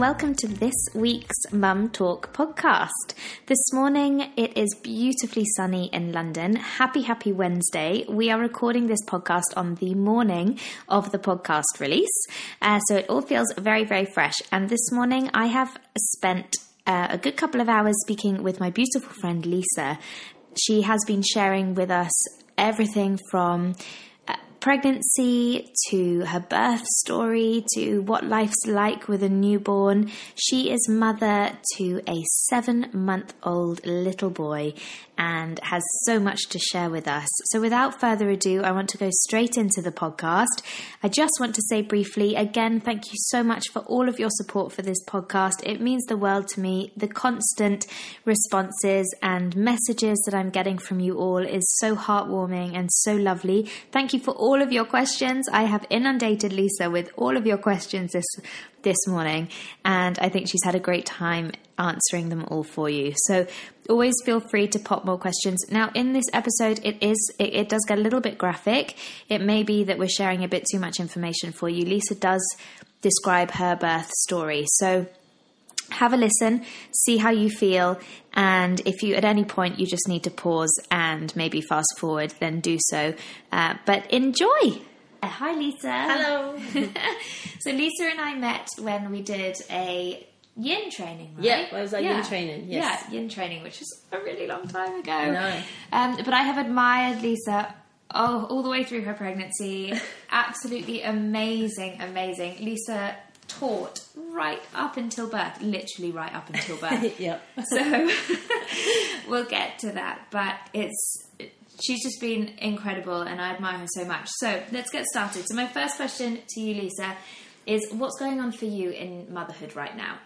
Welcome to this week's Mum Talk podcast. This morning it is beautifully sunny in London. Happy, happy Wednesday. We are recording this podcast on the morning of the podcast release, uh, so it all feels very, very fresh. And this morning I have spent uh, a good couple of hours speaking with my beautiful friend Lisa. She has been sharing with us everything from pregnancy to her birth story to what life's like with a newborn. She is mother to a seven month old little boy and has so much to share with us. So, without further ado, I want to go straight into the podcast. I just want to say briefly again, thank you so much for all of your support for this podcast. It means the world to me. The constant responses and messages that I'm getting from you all is so heartwarming and so lovely. Thank you for all of your questions. I have inundated Lisa with all of your questions this this morning, and I think she's had a great time answering them all for you. So always feel free to pop more questions. Now, in this episode, it is it, it does get a little bit graphic. It may be that we're sharing a bit too much information for you. Lisa does describe her birth story, so have a listen, see how you feel, and if you at any point you just need to pause and maybe fast forward, then do so. Uh, but enjoy. Hi, Lisa. Hello. so Lisa and I met when we did a yin training, right? Yeah, was like yin training. Yes. Yeah, yin training, which is a really long time ago. I know. Um, but I have admired Lisa oh, all the way through her pregnancy. Absolutely amazing, amazing. Lisa taught right up until birth, literally right up until birth. Yep. So we'll get to that, but it's she's just been incredible and I admire her so much. So let's get started. So my first question to you, Lisa, is what's going on for you in motherhood right now?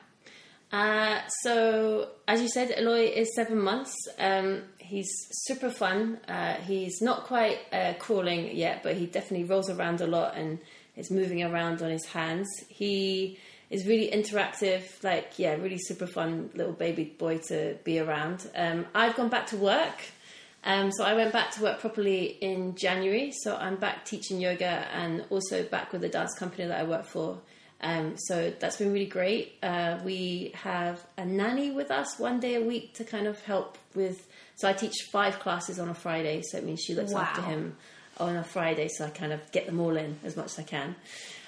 Uh, so, as you said, Eloy is seven months. Um, he's super fun. Uh, he's not quite uh, crawling yet, but he definitely rolls around a lot and is moving around on his hands. He is really interactive, like, yeah, really super fun little baby boy to be around. Um, I've gone back to work. Um, so I went back to work properly in January. So I'm back teaching yoga and also back with the dance company that I work for. Um, so that's been really great. Uh, we have a nanny with us one day a week to kind of help with. So I teach five classes on a Friday, so it means she looks Wow. after him on a Friday, so I kind of get them all in as much as I can.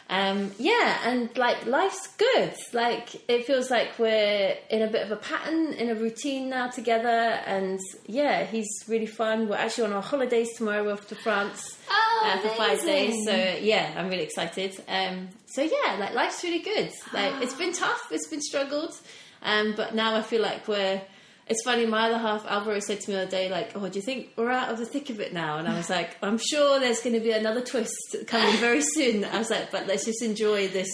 Um, yeah, and like life's good. Like it feels like we're in a bit of a pattern, in a routine now together, and yeah, he's really fun. We're actually on our holidays tomorrow. We're off to France Oh, uh, for five days. So yeah, I'm really excited. Um, so yeah, like life's really good. Like it's been tough, it's been struggled, um, but now I feel like we're. It's funny. My other half, Alvaro, said to me the other day, like, "Oh, do you think we're out of the thick of it now?" And I was like, "I'm sure there's going to be another twist coming very soon." I was like, "But let's just enjoy this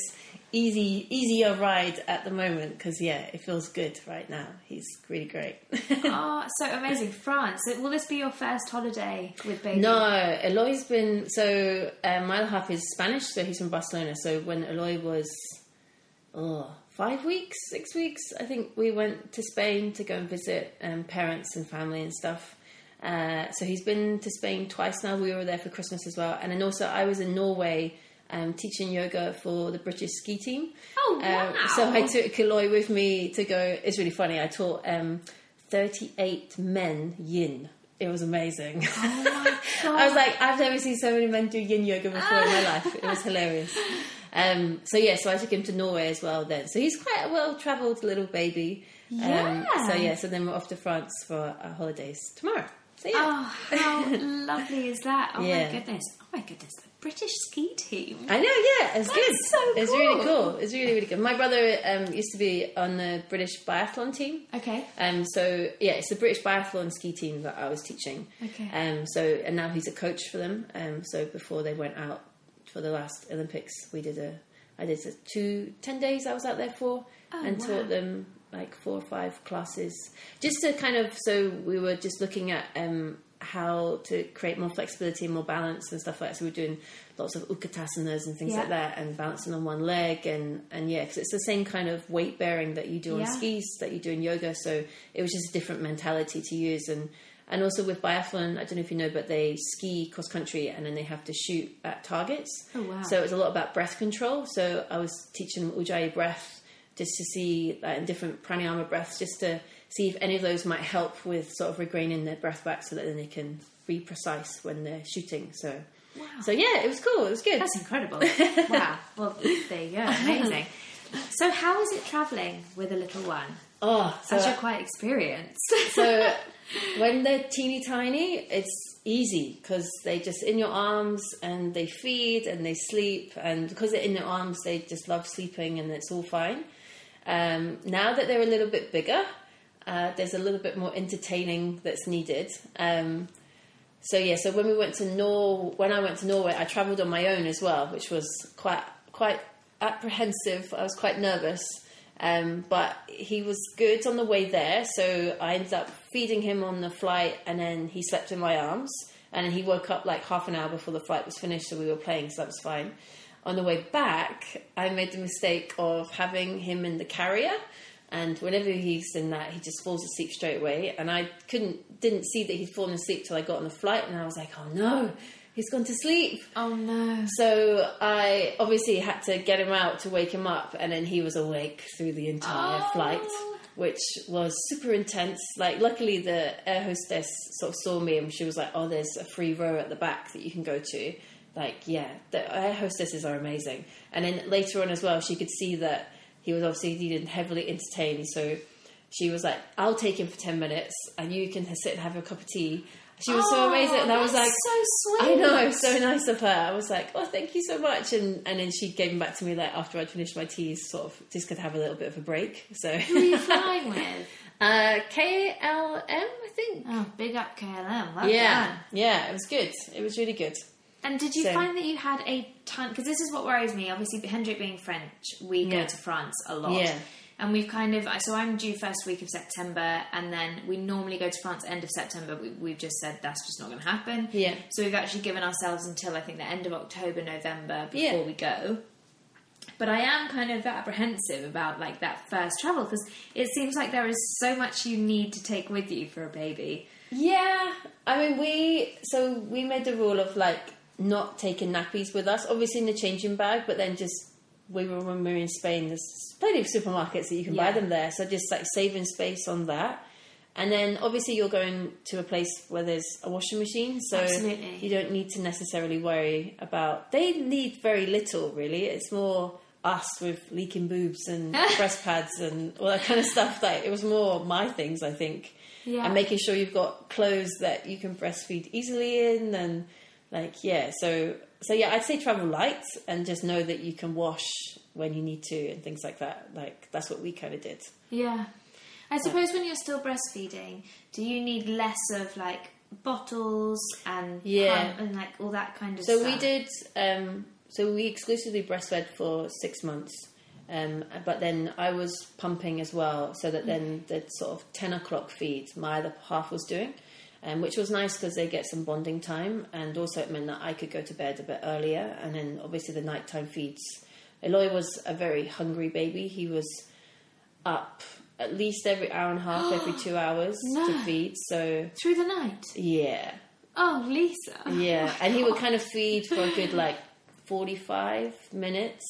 easy, easier ride at the moment because yeah, it feels good right now. He's really great." oh, so amazing. France. Will this be your first holiday with baby? No, Eloy's been so. Um, my other half is Spanish, so he's from Barcelona. So when Eloy was, oh, five weeks, six weeks, I think we went to Spain to go and visit um, parents and family and stuff. Uh, so he's been to Spain twice now. We were there for Christmas as well, and then also I was in Norway. Um, teaching yoga for the British ski team. Oh, wow. Um, so I took Eloy with me to go. It's really funny. I taught um, 38 men yin. It was amazing. Oh. I was like, I've never seen so many men do yin yoga before in my life. It was hilarious. Um, so yeah, so I took him to Norway as well then. So he's quite a well travelled little baby. Yeah. Um, so yeah, so then we're off to France for our holidays tomorrow. So yeah. Oh, how lovely is that? Oh Yeah. my goodness. Oh my goodness. The British ski team. I know, yeah, it's That's good. so It's really cool. cool. It's really, really good. My brother um, used to be on the British biathlon team. Okay. Um, so yeah, it's the British biathlon ski team that I was teaching. Okay. Um, so and now he's a coach for them. Um, so before they went out for the last Olympics, we did a I did a two ten days I was out there for Oh, and wow. taught them like four or five classes just to kind of so we were just looking at um, how to create more flexibility and more balance and stuff like that. So we're doing lots of utkatasanas and things Yeah. like that, and balancing on one leg, and and yeah, because it's the same kind of weight bearing that you do on Yeah. skis that you do in yoga. So it was just a different mentality to use, and And also with biathlon, I don't know if you know, but they ski cross country and then they have to shoot at targets. Oh, wow. So it's a lot about breath control. So I was teaching them Ujjayi breath just to see uh, in different pranayama breaths, just to see if any of those might help with sort of regaining their breath back, so that then they can be precise when they're shooting. So, Wow. so yeah, it was cool. It was good. That's incredible. wow. Well, there you go. Amazing. So, how is it travelling with a little one? Oh, so As you're quite experienced. so when they're teeny tiny, it's easy because they just in your arms and they feed and they sleep, and because they're in your arms, they just love sleeping and it's all fine. Um, now that they're a little bit bigger, uh, there's a little bit more entertaining that's needed. Um, so yeah, so when we went to Nor, when I went to Norway, I travelled on my own as well, which was quite quite apprehensive. I was quite nervous, um, but he was good on the way there. So I ended up feeding him on the flight, and then he slept in my arms, and then he woke up like half an hour before the flight was finished. So we were playing, so that was fine. On the way back, I made the mistake of having him in the carrier and whenever he's in that, he just falls asleep straight away. And I couldn't, didn't see that he'd fallen asleep till I got on the flight, and I was like, oh no, he's gone to sleep. oh, no. So I obviously had to get him out to wake him up, and then he was awake through the entire Oh. flight, which was super intense. Like, luckily, the air hostess sort of saw me, and she was like, "Oh, there's a free row at the back that you can go to." Like, yeah, the air hostesses are amazing. And then later on as well, she could see that he was obviously needed heavily entertained, so she was like, "I'll take him for ten minutes, and you can sit and have a cup of tea." She was so Oh, amazing, and I was like, so sweet. I know, so nice of her. I was like, oh, thank you so much. And and then she gave them back to me like after I'd finished my teas, sort of just could have a little bit of a break. So Who are you flying with? uh, KLM, I think. Oh, big up KLM. Well yeah, done. yeah, it was good. It was really good. And did you So- find that you had a ton? Because this is what worries me. Obviously, Hendrik being French, we Yeah. go to France a lot. Yeah. And we've kind of, so I'm due first week of September, and then we normally go to France end of September. We, we've just said that's just not going to happen. Yeah. So we've actually given ourselves until I think the end of October, November before Yeah. we go. But I am kind of apprehensive about like that first travel because it seems like there is so much you need to take with you for a baby. Yeah, I mean, we so we made the rule of like not taking nappies with us, obviously in the changing bag, but then just we were when we were in Spain. There's plenty of supermarkets that you can buy them there, so just like saving space on that. And then obviously you're going to a place where there's a washing machine, so Absolutely. you don't need to necessarily worry about. They need very little, really. It's more us with leaking boobs and breast pads and all that kind of stuff. Like it was more my things, I think Yeah. and making sure you've got clothes that you can breastfeed easily in and like yeah so so yeah i'd say travel light and just know that you can wash when you need to and things like that like that's what we kind of did Yeah. I suppose when you're still breastfeeding, do you need less of like bottles and Yeah. and like all that kind of stuff? so stuff? we did um so we exclusively breastfed for six months um, but then I was pumping as well, so that then the sort of ten o'clock feed my other half was doing, um, which was nice because they get some bonding time, and also it meant that I could go to bed a bit earlier, and then obviously the nighttime feeds. Eloy was a very hungry baby. He was up at least every hour and a half, every two hours No. to feed. So Through the night. yeah, Oh, Lisa. yeah, and he would kind of feed for a good like forty-five minutes,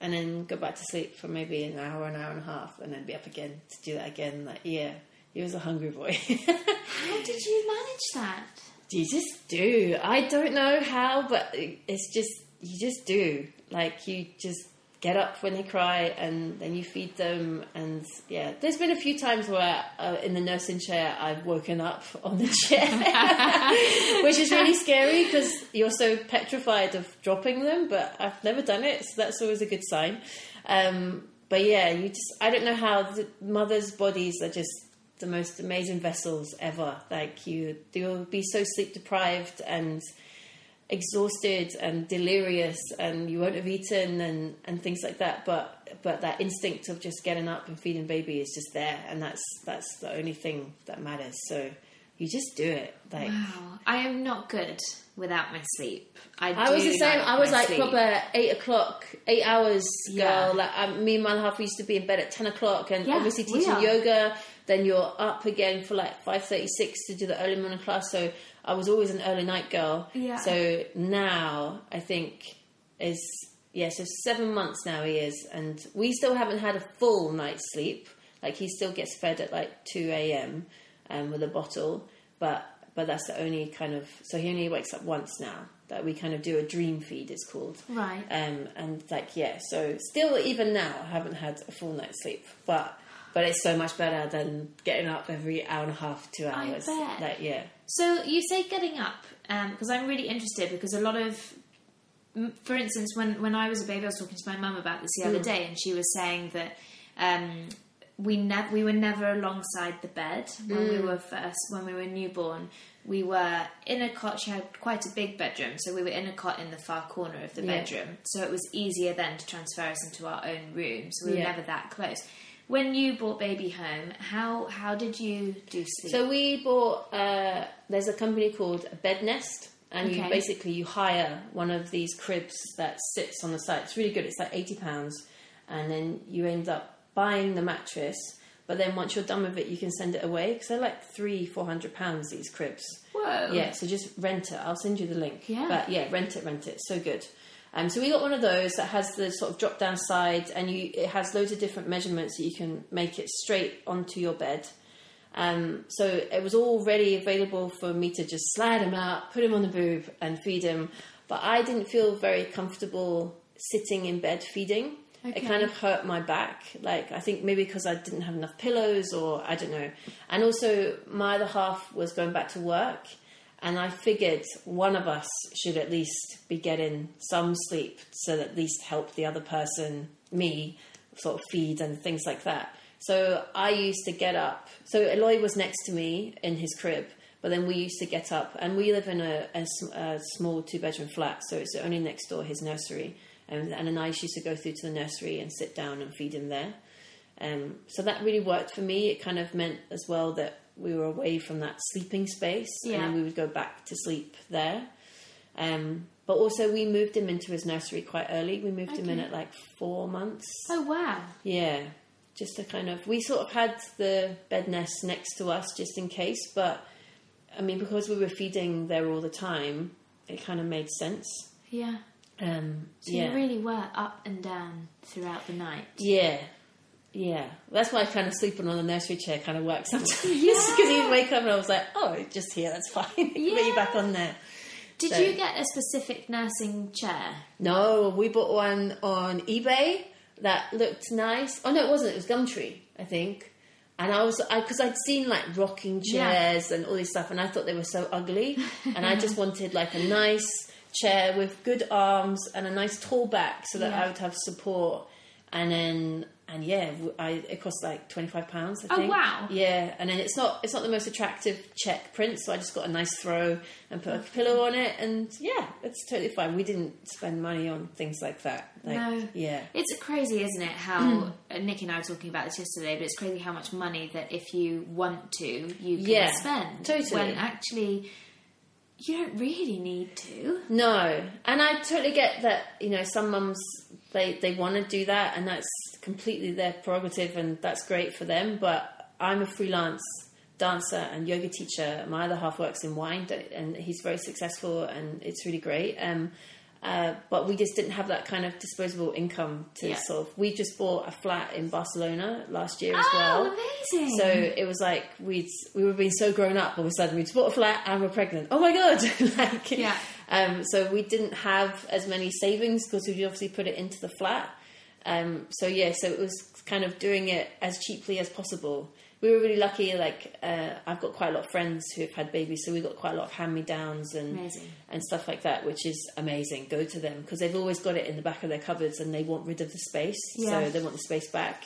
and then go back to sleep for maybe an hour, an hour and a half, and then be up again to do that again. Like, yeah, he was a hungry boy. How did you manage that? you just do. I don't know how, but it's just you just do. Like you just get up when they cry, and then you feed them. And yeah, there's been a few times where uh, in the nursing chair I've woken up on the chair, which is really scary because you're so petrified of dropping them. But I've never done it, so that's always a good sign. Um, but yeah, you just I don't know how the mothers' bodies are just the most amazing vessels ever. Like you, you'll be so sleep deprived and exhausted and delirious, and you won't have eaten and and things like that. But but that instinct of just getting up and feeding baby is just there, and that's that's the only thing that matters. So you just do it. Like Wow, I am not good without my sleep. I, I was the same. I was like sleep. proper eight o'clock, eight hours Yeah. girl. Like um, me and my half, we used to be in bed at ten o'clock, and Yeah, obviously teaching yoga. Then you're up again for like five thirty six to do the early morning class. So I was always an early night girl. Yeah. So now I think is yeah. So seven months now he is, and we still haven't had a full night's sleep. Like he still gets fed at like two a.m. Um, with a bottle, but but that's the only kind of so he only wakes up once now. That we kind of do a dream feed it's called. Right. Um, and like yeah, so still even now I haven't had a full night's sleep, but but it's so much better than getting up every hour and a half, two I hours. bet. Like yeah, So you say getting up because I'm really interested because a lot of, for instance, when when I was a baby, I was talking to my mum about this the Hmm. other day, and she was saying that um, we never we were never alongside the bed when Hmm. we were first when we were newborn. We were in a cot. She had quite a big bedroom, so we were in a cot in the far corner of the Yeah. bedroom. So it was easier then to transfer us into our own room. So we were Yeah. never that close. When you brought baby home, how how did you do sleep? So we bought. Uh, there's a company called Bednest, and you basically you hire one of these cribs that sits on the site. It's really good. It's like eighty pounds, and then you end up buying the mattress. But then once you're done with it, you can send it away because they're like three, four hundred pounds. These cribs. Whoa. Yeah, so just rent it. I'll send you the link. Yeah. But yeah, rent it, rent it. So good. Um, so we got one of those that has the sort of drop down side, and you it has loads of different measurements that you can make it straight onto your bed. Um, so it was all ready, available for me to just slide him out, put him on the boob, and feed him. But I didn't feel very comfortable sitting in bed feeding. Okay. It kind of hurt my back. Like I think maybe because I didn't have enough pillows, or I don't know. And also, my other half was going back to work, and I figured one of us should at least be getting some sleep, so that at least help the other person, me, sort of feed and things like that. So I used to get up. So Eloy was next to me in his crib, but then we used to get up, and we live in a, a a small two bedroom flat, so it's only next door his nursery. And, and I used to go through to the nursery and sit down and feed him there. Um, so that really worked for me. It kind of meant as well that we were away from that sleeping space, Yeah. and then we would go back to sleep there. Um, but also, we moved him into his nursery quite early. We moved him in at like four months. Oh wow. Yeah, just to kind of we sort of had the bed nest next to us just in case, but I mean because we were feeding there all the time, it kind of made sense. Yeah. Um, So yeah, you really were up and down throughout the night. yeah, yeah. That's why kind of sleeping on the nursery chair kind of works sometimes because Yeah. he'd wake up and I was like, oh, just here, that's fine. Put you back on there. Did So- you get a specific nursing chair? No, we bought one on eBay that looked nice. Oh no, it wasn't. It was Gumtree, I think. And I was because I'd seen like rocking Yeah. chairs and all this stuff, and I thought they were so ugly. and I just wanted like a nice chair with good arms and a nice tall back, so that Yeah. I would have support. And then and yeah, I, it cost like twenty five pounds. I Oh, think. wow. Yeah, and then it's not it's not the most attractive check print, so I just got a nice throw and put a pillow on it, and yeah, it's totally fine. We didn't spend money on things like that. Like, No. Yeah. It's crazy, isn't it? How uh, Nick and I were talking about this yesterday, but it's crazy how much money that if you want to, you can Yeah, spend. totally. When actually, you don't really need to. No, and I totally get that. You know, some mums they they want to do that, and that's completely their prerogative, and that's great for them. But I'm a freelance dancer and yoga teacher. My other half works in wine, and he's very successful, and it's really great. Um, uh, but we just didn't have that kind of disposable income to Yeah. sort of. We just bought a flat in Barcelona last year as oh, well. amazing! So it was like we'd we were being so grown up all of a sudden we'd bought a flat and we're pregnant. Oh my god! like Yeah. Um, so we didn't have as many savings because we obviously put it into the flat. Um, so yeah, so it was kind of doing it as cheaply as possible. We were really lucky. Like uh, I've got quite a lot of friends who have had babies, so we got quite a lot of hand me downs and Amazing. and stuff like that, which is amazing. Go to them because they've always got it in the back of their cupboards and they want rid of the space, Yeah. so they want the space back.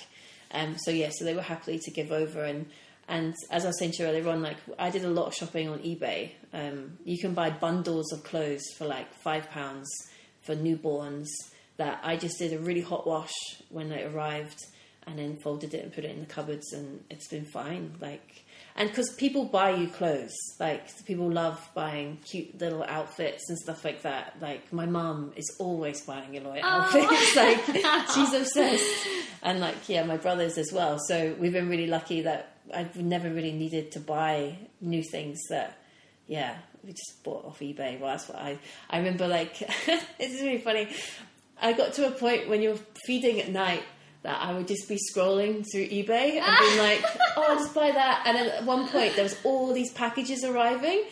Um, so yeah, so they were happily to give over and. And as I was saying to you earlier on, like I did a lot of shopping on eBay. Um, you can buy bundles of clothes for like five pounds for newborns. That I just did a really hot wash when it arrived, and then folded it and put it in the cupboards, and it's been fine. Like, and because people buy you clothes, like people love buying cute little outfits and stuff like that. Like my mum is always buying Eloy oh. outfits, like she's obsessed, and like yeah, my brothers as well. So we've been really lucky that I've never really needed to buy new things that yeah we just bought off eBay. Well, that's what I I remember. Like this is really funny. I got to a point when you're feeding at night that I would just be scrolling through eBay and being like, "Oh, I'll just buy that." And at one point, there was all these packages arriving.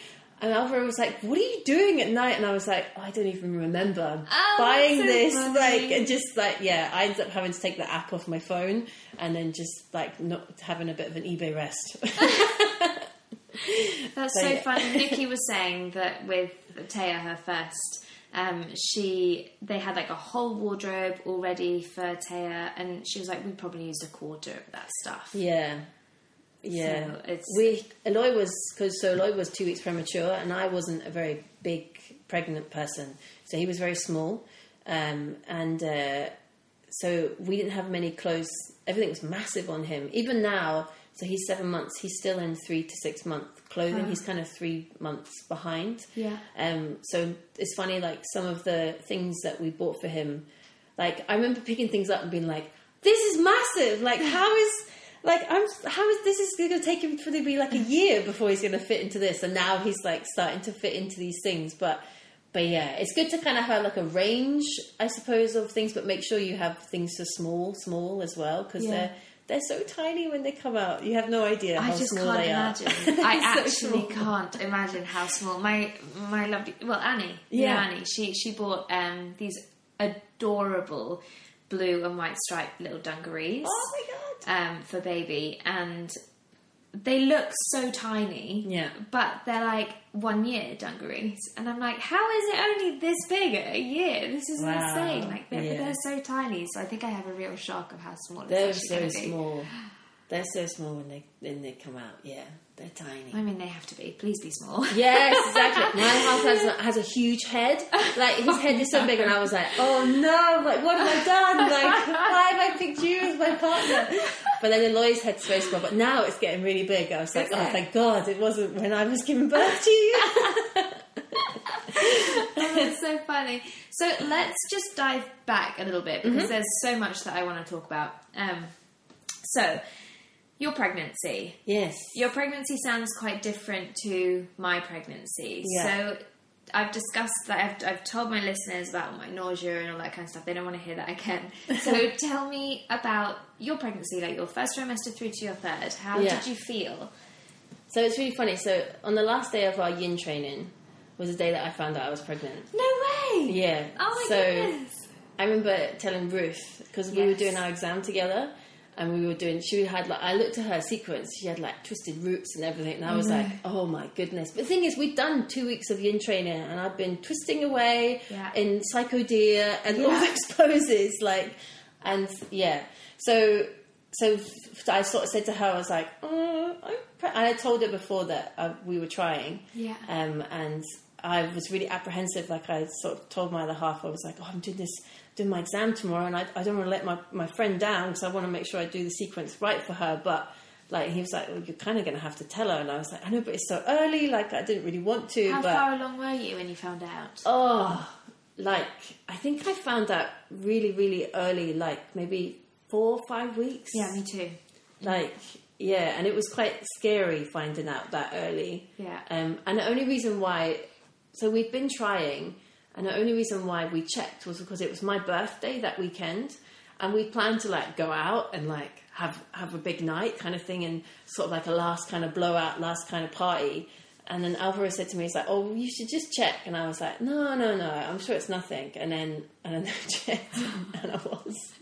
And Alvaro was like, "What are you doing at night?" And I was like, oh, "I don't even remember Oh, buying so this." funny. Like, and just like, yeah, I ended up having to take the app off my phone and then just like not having a bit of an eBay rest. That's So, so yeah. funny. Nikki was saying that with Taya, her first, um, she they had like a whole wardrobe already for Taya, and she was like, we probably used a quarter of that stuff. Yeah. Yeah. So it's- we Eloy was because so Eloy was two weeks premature and I wasn't a very big pregnant person. So he was very small. Um, and uh, so we didn't have many clothes. Everything was massive on him. Even now, so he's seven months, he's still in three to six month clothing. He's kind of three months behind. Yeah. Um, so it's funny, like some of the things that we bought for him. Like I remember picking things up and being like, "This is massive! Like how is like I'm how is this is going to take him for to be like a year before he's going to fit into this?" And now he's like starting to fit into these things, but. But yeah, it's good to kind of have like a range, I suppose, of things, but make sure you have things for small, small as well, because Yeah. they're they're so tiny when they come out. You have no idea how I just small can't they imagine. are. I So actually small. can't imagine how small. My my lovely well Annie, Yeah. yeah Annie. She she bought um, these adorable blue and white striped little dungarees Oh my god! um, for baby, and they look so tiny. Yeah. but they're like one year dungarees, and I'm like, how is it only this big a year? This is Wow. insane. Like they're, Yeah. they're so tiny. So I think I have a real shock of how small it's They're so small. They're so small when they when they come out. Yeah, they're tiny. I mean, they have to be. Please be small. Yes, exactly. My half has, has a huge head. Like his head is so big, and I was like, "Oh no! Like what have I done? Like why have I picked you as my partner?" But then Eloy's head's very small. But now it's getting really big. I was like, "Oh, thank God! It wasn't when I was giving birth to you." That's so funny. So let's just dive back a little bit Mm-hmm. because there's so much that I want to talk about. Um, so, your pregnancy. yes. Your pregnancy sounds quite different to my pregnancy. Yeah. So, I've discussed that. I've, I've told my listeners about my nausea and all that kind of stuff. They don't want to hear that again. So, tell me about your pregnancy, like your first trimester through to your third. How Yeah. did you feel? So it's really funny. So on the last day of our yin training was the day that I found out I was pregnant. No way! Yeah. Oh my so, goodness! I remember telling Ruth because we were doing our exam together, and we were doing. She had like I looked at her sequence. She had like twisted roots and everything, and I was like, oh my goodness. But the thing is, we'd done two weeks of yin training, and I've been twisting away Yeah. in psychodia and all those poses, like, and yeah. So so I sort of said to her, I was like, oh. I had told her before that uh, we were trying, Yeah. um, and I was really apprehensive. Like I sort of told my other half, I was like, "Oh, I'm doing this, my exam tomorrow, and I, I don't want to let my, my friend down because I want to make sure I do the sequence right for her." But like he was like, well, "You're kind of going to have to tell her," and I was like, "I know, but it's so early. Like I didn't really want to." How but far along were you when you found out? oh, like I think I found out really, really early, like maybe four or five weeks. Yeah, me too. Like yeah, and it was quite scary finding out that early. Yeah. Um, and the only reason why, so we've been trying, and the only reason why we checked was because it was my birthday that weekend, and we planned to like go out and like have have a big night kind of thing, and sort of like a last kind of blowout, last kind of party. And then Alvaro said to me, "He's like, oh, you should just check." And I was like, "No, no, no, I'm sure it's nothing." And then and then I checked, and I was.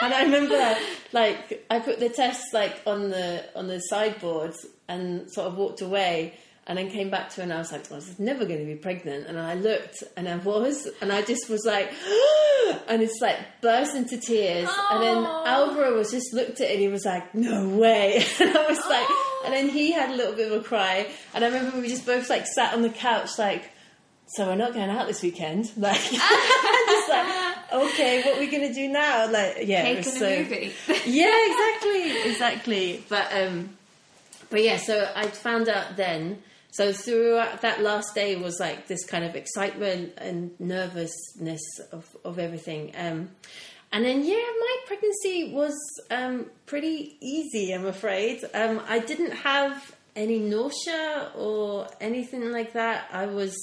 And I remember, like, I put the test like on the on the sideboard and sort of walked away. And then came back to her and I was like, I was never going to be pregnant. And I looked and I was, and I just was like, and it's like burst into tears. And then Alvaro was just looked at it and he was like, no way. And I was like, and then he had a little bit of a cry. And I remember we just both like sat on the couch, like, so we're not going out this weekend. Like, just like, okay, what are we gonna do now? Like, yeah, Cake was so, a movie. yeah, exactly, exactly. But um, but yeah, so I found out then. So throughout that last day was like this kind of excitement and nervousness of of everything. Um, and then yeah, my pregnancy was um, pretty easy. I'm afraid. Um, I didn't have any nausea or anything like that. I was.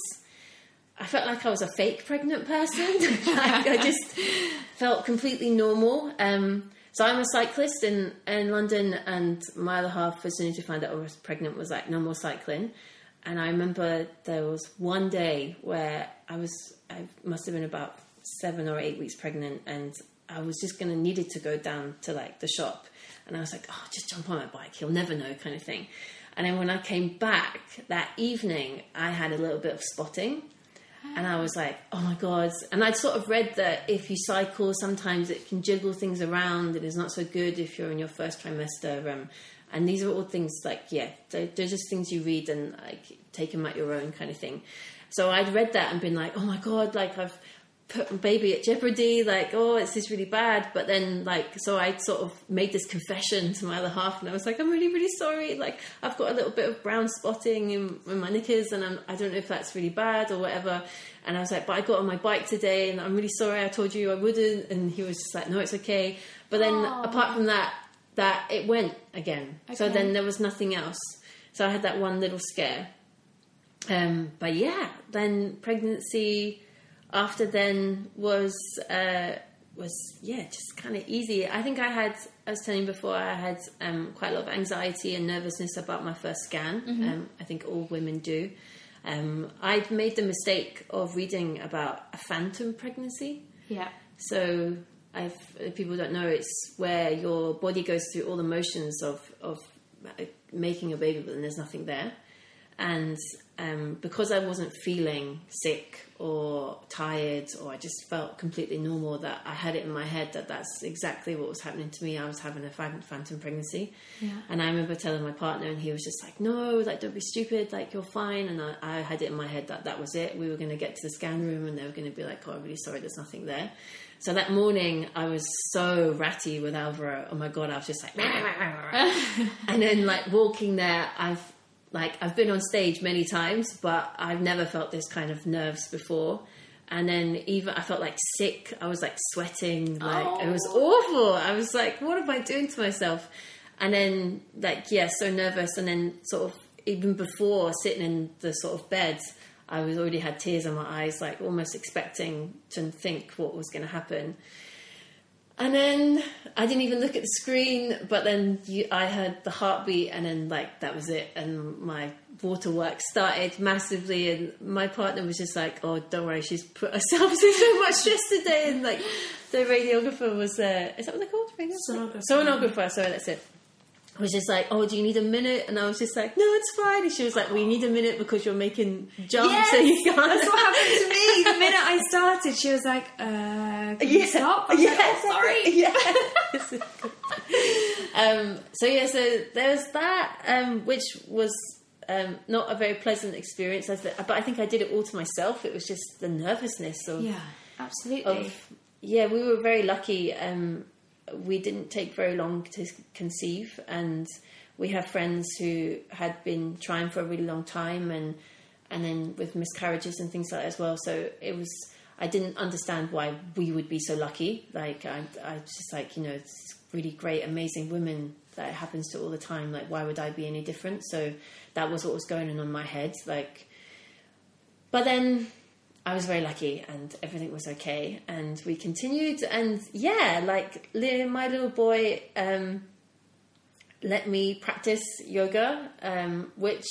I felt like I was a fake pregnant person. like I just felt completely normal. Um, so I'm a cyclist in, in London, and my other half, as soon as she found out I was pregnant, was like, no more cycling. And I remember there was one day where I was, I must have been about seven or eight weeks pregnant, and I was just going to needed to go down to like the shop, and I was like, oh, just jump on my bike, he'll never know, kind of thing. And then when I came back that evening, I had a little bit of spotting. And I was like, oh my God. And I'd sort of read that if you cycle, sometimes it can jiggle things around and it's not so good if you're in your first trimester. Um, and these are all things like, yeah, they're, they're just things you read and like take them at your own kind of thing. So I'd read that and been like, oh my God, like I've put my baby at jeopardy, like, oh, it's this really bad. But then, like, so I sort of made this confession to my other half, and I was like, I'm really, really sorry. Like, I've got a little bit of brown spotting in, in my knickers, and I'm, I don't know if that's really bad or whatever. And I was like, but I got on my bike today, and I'm really sorry. I told you I wouldn't. And he was just like, no, it's okay. But then, Aw. apart from that, that it went again. So then there was nothing else. So I had that one little scare. Um, but yeah, then pregnancy after then was uh, was yeah just kind of easy. I think I had I was telling you before I had um, quite a lot of anxiety and nervousness about my first scan. Um, I think all women do. Um, I'd made the mistake of reading about a phantom pregnancy. yeah. So, I've, if people don't know, it's where your body goes through all the motions of of uh, making a baby, but then there's nothing there. And um, because I wasn't feeling sick or tired, or I just felt completely normal, that I had it in my head that that's exactly what was happening to me. I was having a phantom pregnancy. Yeah. And I remember telling my partner, and he was just like, "No, like don't be stupid. Like you're fine." And I, I had it in my head that that was it. We were going to get to the scan room, and they were going to be like, "Oh, I'm really sorry, there's nothing there." So that morning, I was so ratty with Alvaro. Oh my god, I was just like, and then like walking there, I've like I've been on stage many times, but I've never felt this kind of nerves before. And then even I felt like sick. I was like sweating. Like it was oh. awful. I was like, what am I doing to myself? And then like yeah, so nervous. And then sort of even before sitting in the sort of bed, I was already had tears in my eyes, like almost expecting to think what was going to happen. And then I didn't even look at the screen, but then you, I heard the heartbeat, and then like that was it. And my waterwork started massively, and my partner was just like, "Oh, don't worry, she's put herself through so much stress today." And like the radiographer was, uh, is that what they're called? Radiographer? Sonographer. Sonographer. Sorry, that's it. Was just like, oh, do you need a minute? And I was just like, no, it's fine. And she was like, well, you need a minute because you're making jumps Yes, and you can't. That's what happened to me. The minute I started, she was like, uh, can you stop? I was like, oh, sorry. Yeah. um, so yeah, so there was that, um, which was um, not a very pleasant experience. But I think I did it all to myself. It was just the nervousness of, Yeah, absolutely. of yeah. We were very lucky. Um, we didn't take very long to conceive, and we have friends who had been trying for a really long time, and and then with miscarriages and things like that as well. So it was. I didn't understand why we would be so lucky. Like I, I just like you know, it's really great, amazing women that it happens to all the time. Like why would I be any different? So that was what was going on in my head. Like, but then I was very lucky and everything was okay. And we continued. And yeah, like my little boy um, let me practice yoga, um, which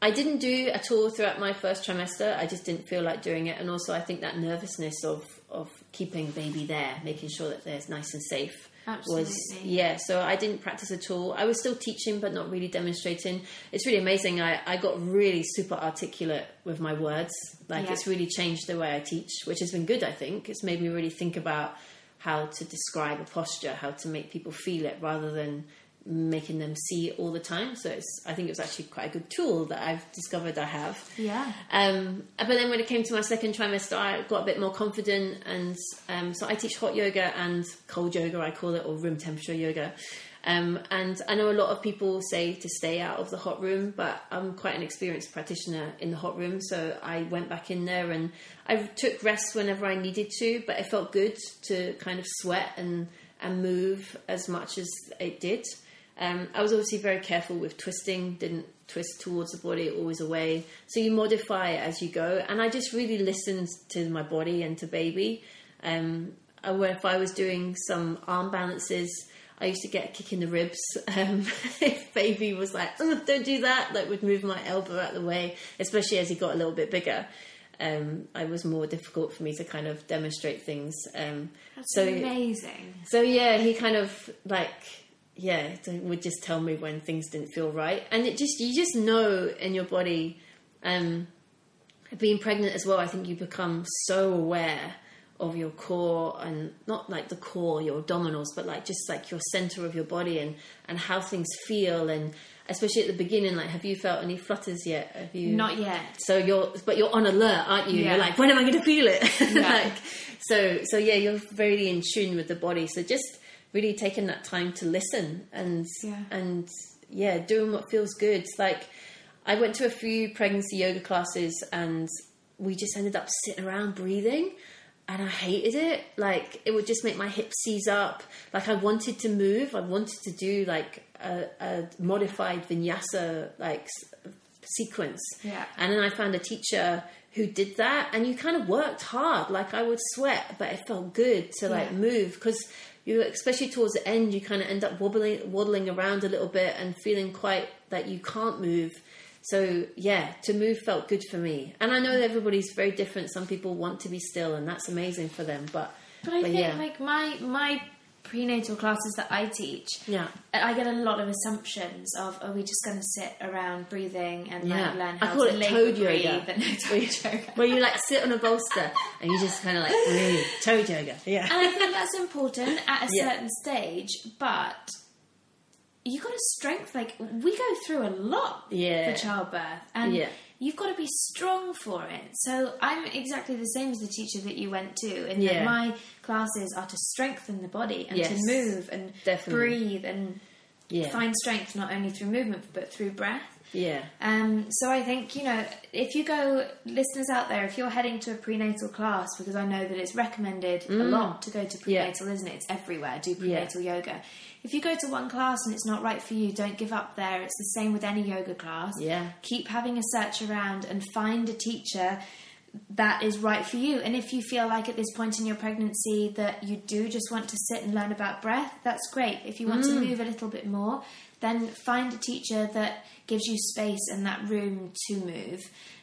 I didn't do at all throughout my first trimester. I just didn't feel like doing it. And also, I think that nervousness of, of keeping baby there, making sure that they're nice and safe. Was yeah, so I didn't practice at all. I was still teaching, but not really demonstrating. It's really amazing. I, I got really super articulate with my words. Like Yeah. it's really changed the way I teach, which has been good. I think it's made me really think about how to describe a posture, how to make people feel it, rather than making them see all the time. So it's I think it was actually quite a good tool that I've discovered I have. Yeah. Um, but then when it came to my second trimester, I got a bit more confident, and um, so I teach hot yoga and cold yoga, I call it, or room temperature yoga. Um, and I know a lot of people say to stay out of the hot room, but I'm quite an experienced practitioner in the hot room, so I went back in there and I took rests whenever I needed to, but it felt good to kind of sweat and and move as much as it did. Um, I was obviously very careful with twisting, didn't twist towards the body, always away. So you modify as you go. And I just really listened to my body and to baby. Um, I, if I was doing some arm balances, I used to get a kick in the ribs. Um, if baby was like, oh, don't do that, like would move my elbow out of the way, especially as he got a little bit bigger. Um, it was more difficult for me to kind of demonstrate things. Um, That's so amazing. so yeah, he kind of like yeah would just tell me when things didn't feel right, and it just you just know in your body. Um, being pregnant as well, I think you become so aware of your core and not like the core, your abdominals, but like just like your center of your body and and how things feel and especially at the beginning, like have you felt any flutters yet? Have you Not yet. so you're, but you're on alert, aren't you? Yeah. You're like, when am I going to feel it? Yeah. like, so, so yeah, you're very in tune with the body. So just really taking that time to listen and Yeah. and yeah, doing what feels good. Like I went to a few pregnancy yoga classes and we just ended up sitting around breathing. And I hated it. Like it would just make my hips seize up. Like I wanted to move. I wanted to do like a, a modified vinyasa like sequence. Yeah. And then I found a teacher who did that, and you kind of worked hard. Like I would sweat, but it felt good to like Yeah. move because you, especially towards the end, you kind of end up wobbling, waddling around a little bit and feeling quite that you can't move. So yeah, to move felt good for me. And I know that everybody's very different. Some people want to be still, and that's amazing for them. But But I think yeah, like my my prenatal classes that I teach, yeah. I get a lot of assumptions of are we just going to sit around breathing and Yeah. like learn I how call to it toad breathe yoga. and toad yoga. Where you like sit on a bolster and you just kind of like breathe. Toad yoga. Yeah. And I think that's important at a Yeah. certain stage, but you got to strength. Like we go through a lot Yeah. for childbirth, and Yeah. you've got to be strong for it. So I'm exactly the same as the teacher that you went to, and Yeah. my classes are to strengthen the body and to move and Definitely. breathe and Yeah. find strength not only through movement but through breath. Yeah. Um, so I think you know if you go, listeners out there, if you're heading to a prenatal class, because I know that it's recommended a lot to go to Mm. Yeah. prenatal, isn't it? It's everywhere. Do prenatal yoga. If you go to one class and it's not right for you, don't give up there. It's the same with any yoga class. Yeah. Keep having a search around and find a teacher that is right for you. And if you feel like at this point in your pregnancy that you do just want to sit and learn about breath, that's great. If you want to Mm. move a little bit more, then find a teacher that gives you space and that room to move.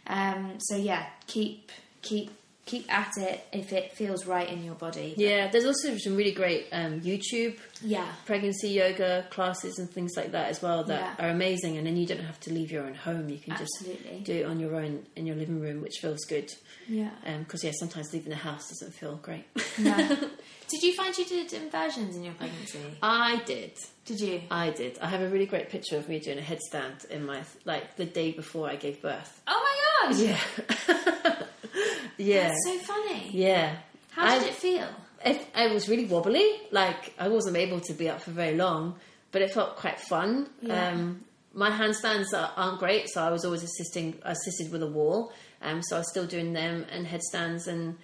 Um, so yeah, keep keep keep at it if it feels right in your body. Yeah, there's also some really great um, YouTube Yeah. pregnancy yoga classes and things like that as well that Yeah. are amazing. And then you don't have to leave your own home; you can Absolutely. just do it on your own in your living room, which feels good. Yeah. Because yeah, sometimes leaving the house doesn't feel great. No. did you find you did inversions in your pregnancy? I did. Did you? I did. I have a really great picture of me doing a headstand in my like the day before I gave birth. Oh my god! Yeah. yeah. That's so funny. yeah. How did I- it feel? it, it was really wobbly. Like I wasn't able to be up for very long, but it felt quite fun. Yeah. Um, my handstands are, aren't great, so I was always assisting assisted with a wall. Um, so I was still doing them and headstands and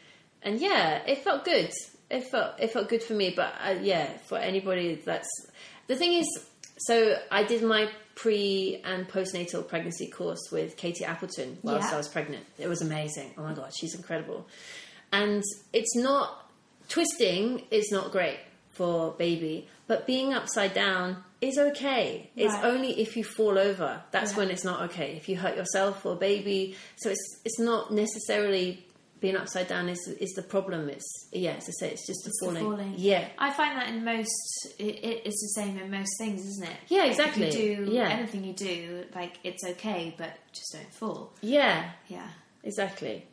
and yeah, it felt good. It felt it felt good for me. But uh, yeah, for anybody that's the thing is, so I did my pre and postnatal pregnancy course with Katy Appleton whilst Yeah. I was pregnant. It was amazing. Oh my god, she's incredible. And it's not twisting is not great for baby, but being upside down is okay. It's only if you fall over that's Yeah. when it's not okay. If you hurt yourself or baby, so it's it's not necessarily being upside down is is the problem. It's yeah, as I say, it's just the the falling. falling. Yeah, I find that in most, it, it is the same in most things, isn't it? Yeah, Like, exactly. Do Yeah. anything you do, like it's okay, but just don't fall. yeah, Yeah. exactly.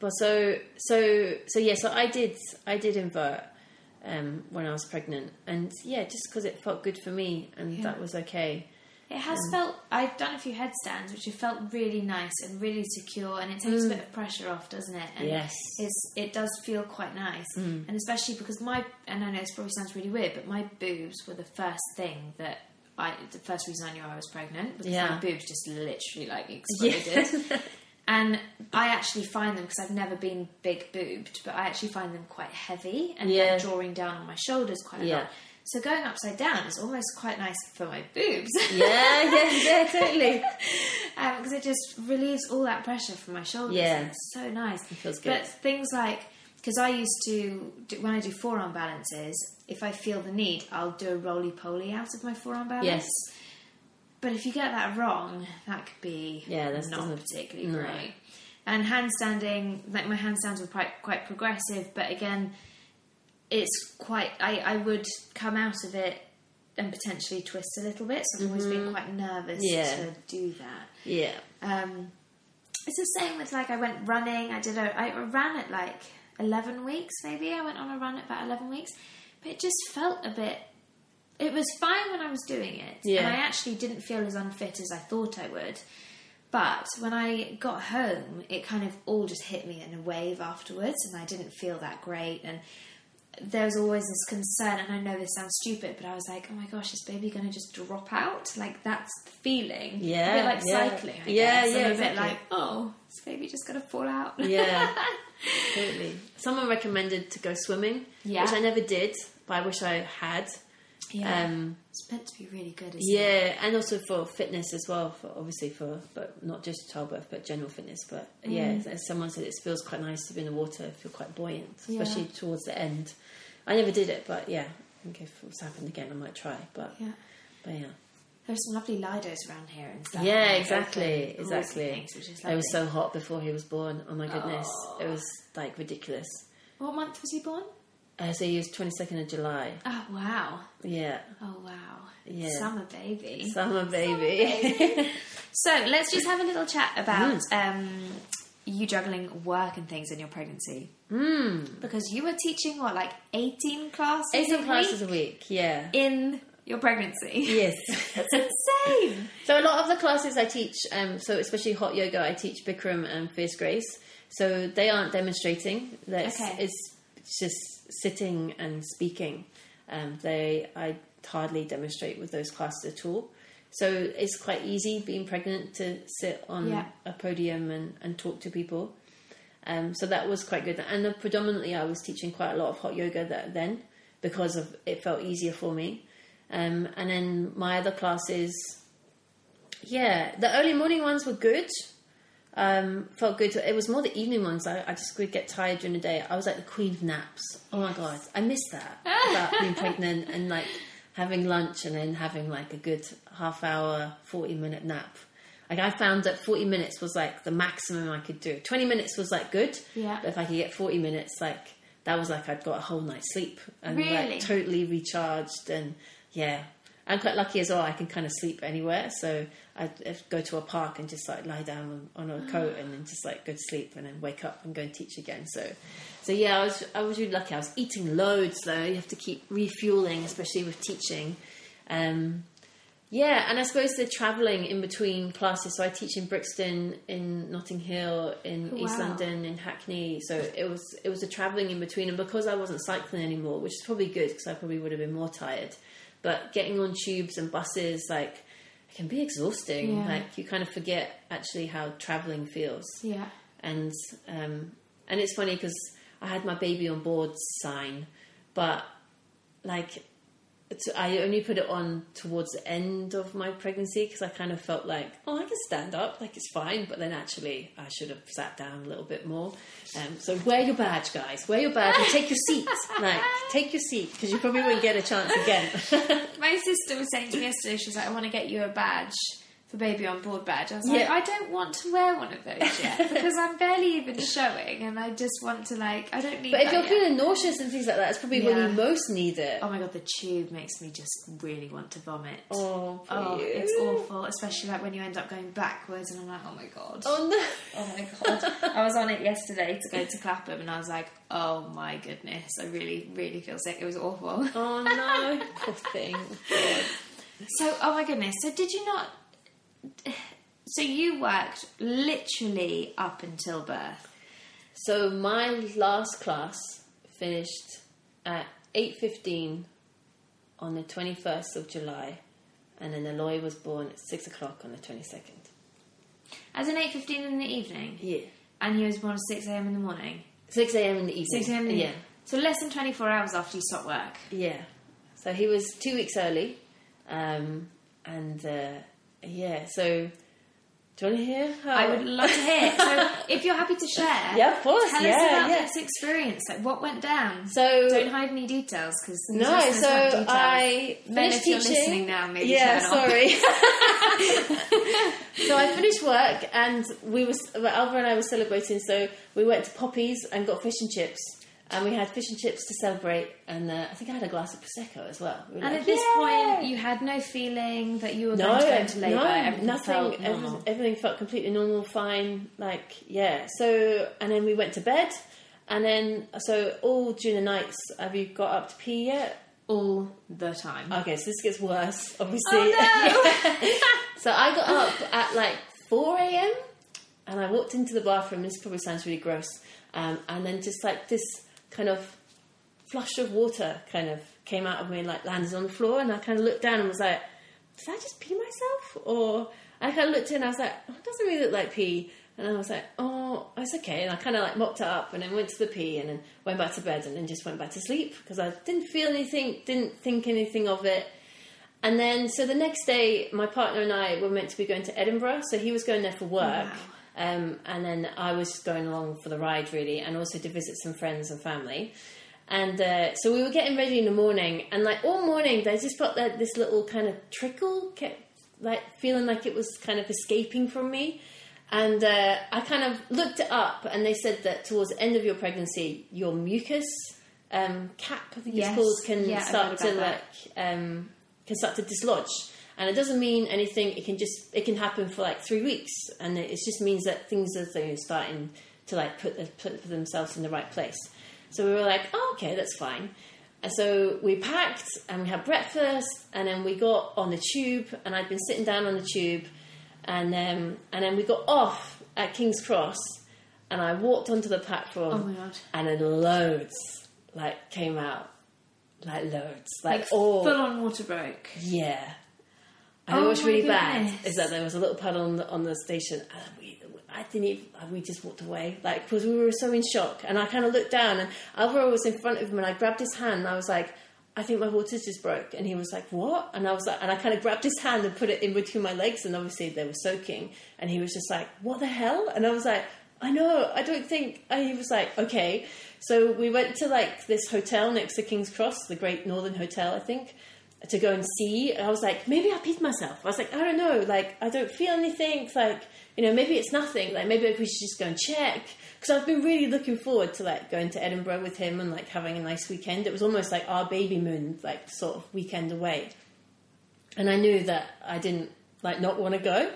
But so so so yeah, so I did I did invert, um, when I was pregnant, and yeah, just because it felt good for me, and Yeah. that was okay. It has felt. I've done a few headstands, which have felt really nice and really secure, and it takes a mm. bit of pressure off, doesn't it? And Yes. it does feel quite nice, mm. and especially because my and I know this probably sounds really weird, but my boobs were the first thing that. I, the first reason I knew I was pregnant because Yeah. my boobs just literally like exploded, and I actually find them because I've never been big boobed, but I actually find them quite heavy and Yeah. drawing down on my shoulders quite a Yeah. lot. So going upside down is almost quite nice for my boobs. yeah, yeah, yeah, totally. Um, because it just relieves all that pressure from my shoulders. Yeah. it's so nice. It feels good. But things like because I used to do, when I do forearm balances, if I feel the need, I'll do a roly poly out of my forearm balance. Yes. But if you get that wrong, that could be Yeah, that's- not particularly no. great. And handstanding, like my handstands were quite quite progressive, but again, it's quite. I I would come out of it and potentially twist a little bit. So I've always been quite nervous Mm-hmm. Yeah. to do that. Yeah, Um, it's the same with like I went running. I did a I ran at like eleven weeks maybe. I went on a run at about eleven weeks, but it just felt a bit. It was fine when I was doing it, Yeah. and I actually didn't feel as unfit as I thought I would. But when I got home, it kind of all just hit me in a wave afterwards, and I didn't feel that great. And there was always this concern, and I know this sounds stupid, but I was like, "Oh my gosh, is baby going to just drop out?" Like that's the feeling. Yeah, a bit like yeah. cycling. I Yeah, guess. yeah, I'm a bit like, "Oh, is baby just going to fall out?" yeah, totally. Someone recommended to go swimming, Yeah. which I never did, but I wish I had. yeah. Um, it's meant to be really good, isn't it? yeah, and also for fitness as well. For obviously for, but not just childbirth, but general fitness. But yeah, Mm. as someone said, it feels quite nice to be in the water. Feel quite buoyant, Yeah. especially towards the end. I never did it, but yeah, I think if it's happened again, I might try. But Yeah. but yeah. There's some lovely lidos around here and stuff. Yeah, exactly, exactly. things, It was so hot before he was born. Oh my goodness, Oh. it was like ridiculous. What month was he born? Uh, so he was twenty second of July. Oh wow! Yeah, Oh wow! Yeah. Summer baby. summer baby. So let's just have a little chat about Mm. um, you juggling work and things in your pregnancy. mm. Because you were teaching what, like eighteen classes? Eighteen a classes week a week. Yeah. in your pregnancy. Yes. That's insane. So a lot of the classes I teach, um, so especially hot yoga, I teach Bikram and Fierce Grace. So they aren't demonstrating. That's Okay. it's just sitting and speaking. Um, they I hardly demonstrate with those classes at all. So it's quite easy being pregnant to sit on Yeah. a podium and, and talk to people. Um, so that was quite good. And predominantly, I was teaching quite a lot of hot yoga that, then because of it felt easier for me. Um, and then my other classes, yeah, the early morning ones were good. Um, felt good. It was more the evening ones. I, I just would get tired during the day. I was like the queen of naps. Oh my god, I missed that about being pregnant and like having lunch and then having like a good half hour, forty minute nap. Like I found that forty minutes was like the maximum I could do. Twenty minutes was like good. Yeah. But if I could get forty minutes, like that was like I'd got a whole night's sleep and Really? like totally recharged and yeah. I'm quite lucky as well. I can kind of sleep anywhere, so I go to a park and just like lie down on, a coat and then just like go to sleep and then wake up and go and teach again. So, so yeah, I was I was really lucky. I was eating loads though. You have to keep refueling, especially with teaching. Um, yeah, and I suppose the travelling in between classes. So I teach in Brixton, in Notting Hill, in Oh, East. London, in Hackney. So it was it was a travelling in between, and because I wasn't cycling anymore, which is probably good because I probably would have been more tired. But getting on tubes and buses, like, it can be exhausting. Yeah. Like you kind of forget actually how travelling feels Yeah. and um, and it's funny because I had my baby on board sign, but like I only put it on towards the end of my pregnancy because I kind of felt like oh I can stand up like it's fine, but then actually I should have sat down a little bit more. Um, so wear your badge, guys. Wear your badge and take your seat. like take your seat because you probably won't get a chance again. My sister was saying to me yesterday, she was like, I want to get you a badge for baby on board badge. I was like, I don't want to wear one of those yet because I'm barely even showing, and I just want to like, I don't need. But if you're yet. feeling nauseous and things like that, it's probably when you most need it. oh my god, the tube makes me just really want to vomit. Oh, Oh, it's awful, especially like when you end up going backwards, and I'm like, oh my god. Oh no. Oh my god. I was on it yesterday to go to Clapham and I was like, oh my goodness, I really, really feel sick. It was awful. Oh no. poor thing. God. So, oh my goodness. So, did you not. So, you worked literally up until birth. So my last class finished at eight fifteen on the twenty first of July, and then Eloy was born at six o'clock on the twenty second. As in 8.15 in the evening. Yeah, And he was born at 6am in the morning. six a.m. in the evening. 6am in the Yeah, evening. So, less than 24 hours after you stopped work. yeah. So he was two weeks early, um, and uh, yeah. So do you want to hear? How I would love to hear. So, if you're happy to share, Yeah, of course, Tell yeah, us about yeah. this experience. Like, what went down? So Don't hide any details because no, so I finished if you're teaching. listening now, maybe yeah, sorry. so I finished work, and we was Alva and I were celebrating. So we went to Poppy's and got fish and chips, and we had fish and chips to celebrate. And uh, I think I had a glass of prosecco as well. We And like, at this "Yay!" point, you had no feeling that you were no, going to go into labour. no, Everything nothing. felt everything, everything felt completely normal, fine. Like yeah. So and then we went to bed, and then so all during the nights. Have you got up to pee yet? all the time. Okay, so this gets worse, obviously. Oh, so I got up at like 4 a.m. and I walked into the bathroom. This probably sounds really gross. Um, and then just like this kind of flush of water kind of came out of me and like landed on the floor. And I kind of looked down and was like, did I just pee myself? Or I kind of looked in and I was like, oh, it doesn't really look like pee. And I was like, oh, it's okay. And I kind of like mopped it up and then went to the pee and then went back to bed and then just went back to sleep because I didn't feel anything, didn't think anything of it. And then, so the next day, my partner and I were meant to be going to Edinburgh. So he was going there for work. Um, and then I was going along for the ride, really, and also to visit some friends and family. And uh, so we were getting ready in the morning, and like all morning, I just felt that this little kind of trickle kept like feeling like it was kind of escaping from me. And uh, I kind of looked it up, and they said that towards the end of your pregnancy, your mucus um, cap, I think Yes. it's called, can Yeah, start to about like um, can start to dislodge. And it doesn't mean anything. It can just it can happen for like three weeks, and it just means that things are starting to like put, the, put themselves in the right place. So we were like, oh, okay, that's fine. And so we packed and we had breakfast, and then we got on the tube, and I'd been sitting down on the tube, and um, and then we got off at King's Cross, and I walked onto the platform, Oh my God. and then loads like came out, like loads, like, Like all full on water broke. yeah. And Oh what was really bad is that there was a little puddle on the, on the station, and we, I didn't even, uh, we just walked away, like, because we were so in shock. And I kind of looked down, and Alvaro was in front of him, and I grabbed his hand, and I was like, I think my waters just broke. And he was like, What? And I was like, and I kind of grabbed his hand and put it in between my legs, and obviously they were soaking. And he was just like, What the hell? And I was like, I know, I don't think. And he was like, Okay. So we went to like this hotel next to King's Cross, the Great Northern Hotel, I think to go and see. I was like, maybe I peed myself. I was like, I don't know. Like, I don't feel anything. Like, you know, maybe it's nothing. Like, maybe we should just go and check. Because I've been really looking forward to like going to Edinburgh with him and like having a nice weekend. It was almost like our baby moon, like sort of weekend away. And I knew that I didn't like not want to go.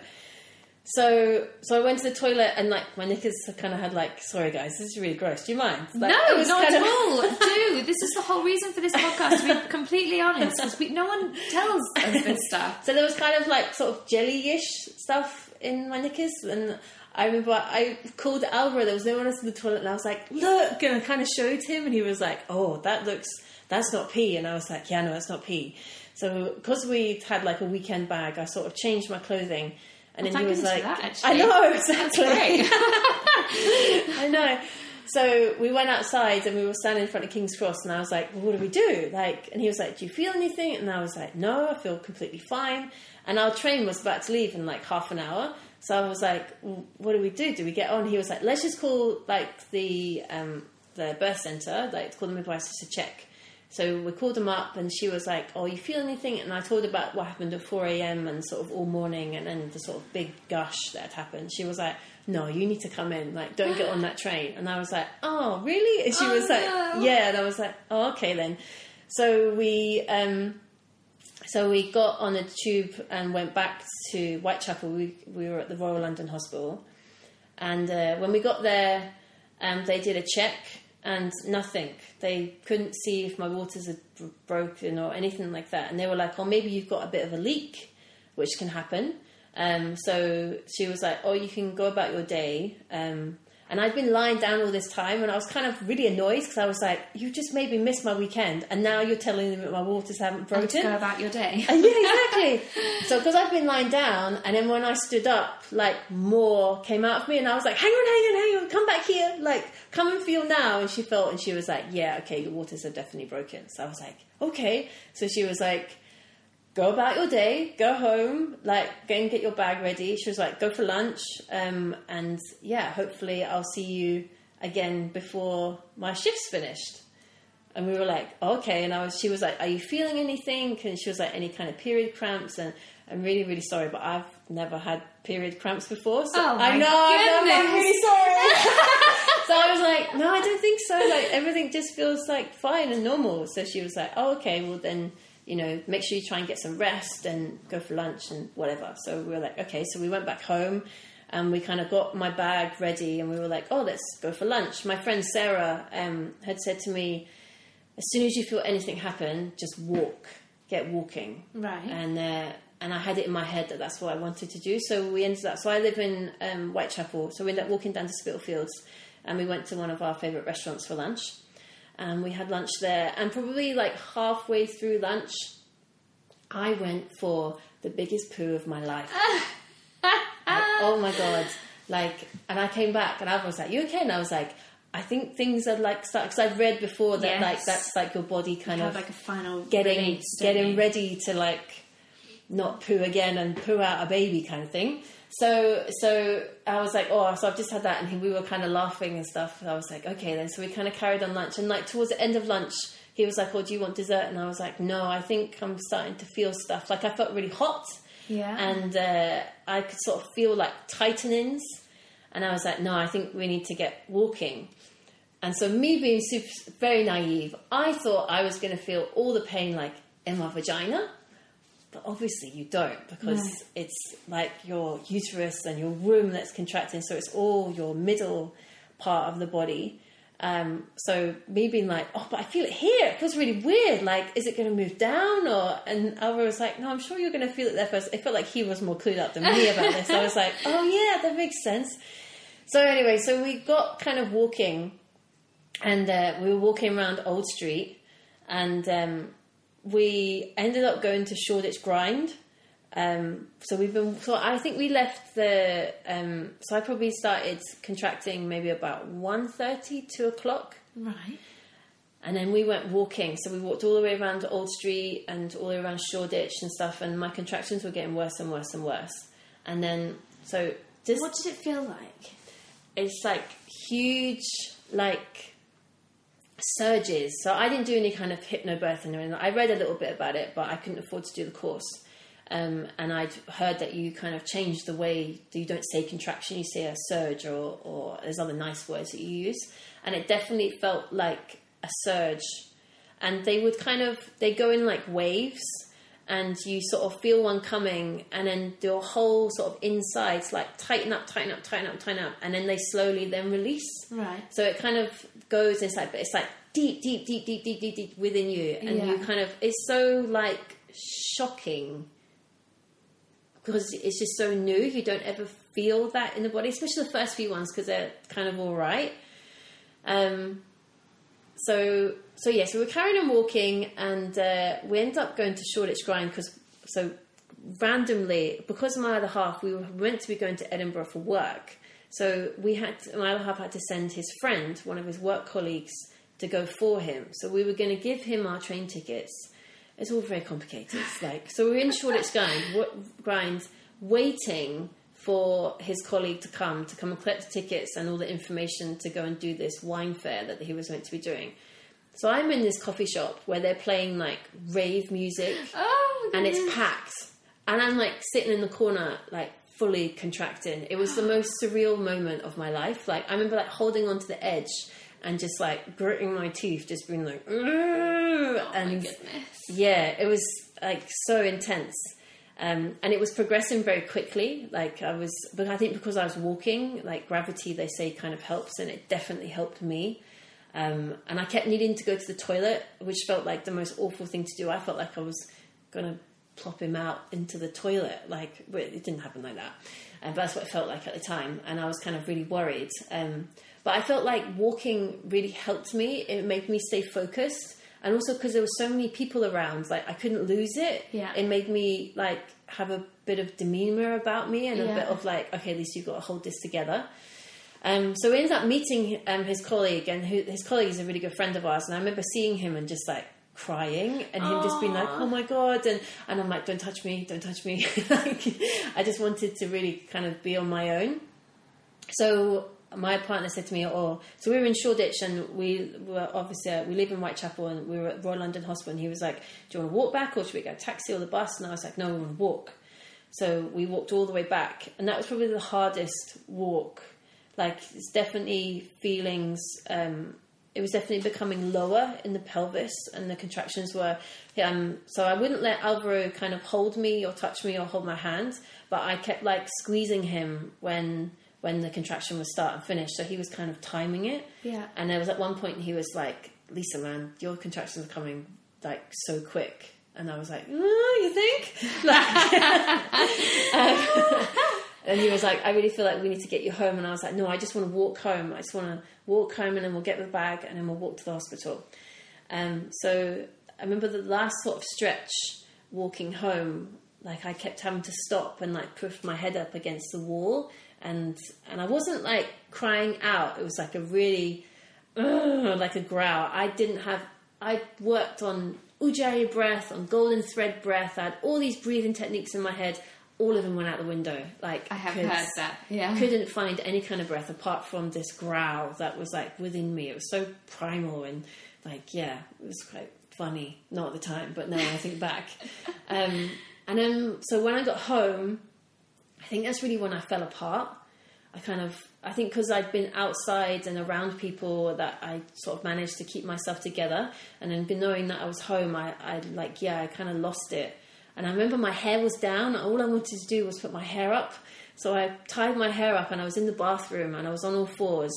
So, so I went to the toilet and like my knickers kind of had like, sorry guys, this is really gross. Do you mind? Like, no, it was not at of- all. Dude, this is the whole reason for this podcast. To be completely honest, 'cause we, no one tells us this stuff. So there was kind of like sort of jelly-ish stuff in my knickers, and I remember I called Alvaro. There was no one else in the toilet, and I was like, "Look!" and I kind of showed him, and he was like, "Oh, that looks that's not pee," and I was like, "Yeah, no, that's not pee." So because we had like a weekend bag, I sort of changed my clothing, and Well, then he was like, that, "I know exactly." I know. So we went outside and we were standing in front of King's Cross, and I was like, well, "What do we do?" Like, and he was like, "Do you feel anything?" And I was like, "No, I feel completely fine." And our train was about to leave in like half an hour, so I was like, well, "What do we do? Do we get on?" He was like, "Let's just call like the um, the birth center, like call the midwives to check." So we called them up, and she was like, "Oh, you feel anything?" And I told her about what happened at four a.m. and sort of all morning, and then the sort of big gush that had happened. She was like, "No, you need to come in. Like, don't get on that train." And I was like, "Oh, really?" And she Oh, was like, no. "Yeah." And I was like, "Oh, okay then." So we. Um, so we got on a tube and went back to Whitechapel. We we were at the Royal London Hospital, and uh, when we got there, um, they did a check and nothing. They couldn't see if my waters had broken or anything like that. And they were like, "Oh, maybe you've got a bit of a leak, which can happen." Um, so she was like, "Oh, you can go about your day." Um, and I'd been lying down all this time, and I was kind of really annoyed because I was like, "You just made me miss my weekend, and now you're telling me that my waters haven't broken." Go about your day. Uh, yeah, exactly. so, because I've been lying down, and then when I stood up, like more came out of me, and I was like, "Hang on, hang on, hang on, come back here, like come and feel now." And she felt, and she was like, "Yeah, okay, your waters are definitely broken." So I was like, "Okay." So she was like, "Go about your day, go home, like go and get your bag ready." She was like, "Go for lunch, um, and yeah, hopefully I'll see you again before my shift's finished." And we were like, okay. And I was, she was like, are you feeling anything? And she was like, any kind of period cramps? And I'm really, really sorry, but I've never had period cramps before. So Oh, I my know, I know, I'm really sorry. so I was like, no, I don't think so. Like everything just feels like fine and normal. So she was like, oh, okay. Well then, you know, make sure you try and get some rest and go for lunch and whatever. So we were like, okay. So we went back home and we kind of got my bag ready and we were like, oh, let's go for lunch. My friend Sarah um, had said to me, as soon as you feel anything happen, just walk, get walking. Right. And uh, and I had it in my head that that's what I wanted to do. So we ended up. So I live in um, Whitechapel. So we ended up walking down to Spitalfields, and we went to one of our favourite restaurants for lunch. And we had lunch there. And probably like halfway through lunch, I went for the biggest poo of my life. Like, oh my god! Like, and I came back, and I was like, "You okay?" And I was like, "I think things are like start." Because I've read before that Yes. like that's like your body kind have of like a final getting release, getting you? ready to like not poo again and poo out a baby kind of thing. So so I was like, oh, so I've just had that, and we were kind of laughing and stuff. I was like, okay, then. So we kind of carried on lunch, and like towards the end of lunch, he was like, oh, do you want dessert? And I was like, no, I think I'm starting to feel stuff. Like I felt really hot, Yeah. and uh, I could sort of feel like tightenings, and I was like, no, I think we need to get walking. And so, me being super, very naive, I thought I was going to feel all the pain like in my vagina, but obviously you don't because No. it's like your uterus and your womb that's contracting, so it's all your middle part of the body. Um, so me being like, oh, but I feel it here. It feels really weird. Like, is it going to move down? Or and Alvaro was like, no, I'm sure you're going to feel it there first. It felt like he was more clued up than me about this. I was like, oh yeah, that makes sense. So anyway, so we got kind of walking, and uh, we were walking around Old Street, and um, we ended up going to Shoreditch Grind. Um, so we've been. So I think we left the. Um, so I probably started contracting maybe about 1.30, 2 o'clock. right. And then we went walking. So we walked all the way around Old Street and all the way around Shoreditch and stuff. And my contractions were getting worse and worse and worse. And then, so just What did it feel like? it's like huge, like surges. So I didn't do any kind of hypnobirthing or anything. I read a little bit about it, but I couldn't afford to do the course. Um, and I'd heard that you kind of change the way you don't say contraction, you say a surge, or, or there's other nice words that you use. And it definitely felt like a surge. And they would kind of they go in like waves, and you sort of feel one coming, and then your whole sort of insides like tighten up, tighten up, tighten up, tighten up, and then they slowly then release. Right. So it kind of goes inside, but it's like deep, deep, deep, deep, deep, deep, deep within you, and you kind of it's so like shocking because it's just so new. You don't ever feel that in the body, especially the first few ones because they're kind of all right. Um. So so yeah, so we're carrying on walking, and uh, we end up going to Shoreditch Grind because so randomly because my other half we were meant to be going to Edinburgh for work. So we had other had to send his friend, one of his work colleagues, to go for him. So we were going to give him our train tickets. It's all very complicated. It's like so we're in Shoreditch Grind, grind waiting for his colleague to come to come and collect the tickets and all the information to go and do this wine fair that he was meant to be doing. So I'm in this coffee shop where they're playing like rave music Oh, and it's packed. And I'm like sitting in the corner, like fully contracting. It was the most surreal moment of my life. Like I remember like holding onto the edge and just like gritting my teeth, just being like, Oh and yeah, it was like so intense. Um, and it was progressing very quickly. Like I was, but I think because I was walking, like gravity, they say kind of helps, and it definitely helped me. Um, and I kept needing to go to the toilet, which felt like the most awful thing to do. I felt like I was gonna plop him out into the toilet. Like it didn't happen like that, uh, but that's what it felt like at the time. And I was kind of really worried. Um, but I felt like walking really helped me. It made me stay focused, and also because there were so many people around, like I couldn't lose it. Yeah. it made me like have a bit of demeanor about me and a Yeah. bit of like, okay, at least you've got to hold this together. Um, so we ended up meeting um, his colleague, and who, his colleague is a really good friend of ours. And I remember seeing him and just like crying, and him just being like, "Oh my god!" and and I'm like, "Don't touch me! Don't touch me!" like I just wanted to really kind of be on my own. So my partner said to me, "Oh, so we were in Shoreditch, and we were obviously uh, we live in Whitechapel, and we were at Royal London Hospital." And he was like, "Do you want to walk back, or should we go taxi or the bus?" And I was like, "No, we want to walk." So we walked all the way back, and that was probably the hardest walk. Like it's definitely feelings. Um, it was definitely becoming lower in the pelvis, and the contractions were. Um, so I wouldn't let Alvaro kind of hold me or touch me or hold my hand, but I kept like squeezing him when when the contraction was start and finish. So he was kind of timing it. Yeah. And there was at one point he was like, "Lisa, man, your contractions are coming like so quick." And I was like, oh, "You think?" Like, um, and he was like, "I really feel like we need to get you home." And I was like, "No, I just want to walk home. I just want to walk home, and then we'll get the bag, and then we'll walk to the hospital." Um, so I remember the last sort of stretch walking home, like I kept having to stop and like push my head up against the wall, and and I wasn't like crying out. It was like a really "Ugh," like a growl. I didn't have. I worked on ujjayi breath, on golden thread breath. I had all these breathing techniques in my head. All of them went out the window. Like I have heard that. Yeah. couldn't find any kind of breath apart from this growl that was like within me. It was so primal and like yeah, it was quite funny. Not at the time, but now I think back. Um, and then so when I got home, I think that's really when I fell apart. I kind of I think because I'd been outside and around people that I sort of managed to keep myself together, and then knowing that I was home, I, I like yeah, I kind of lost it. And I remember my hair was down. All I wanted to do was put my hair up. So I tied my hair up and I was in the bathroom and I was on all fours.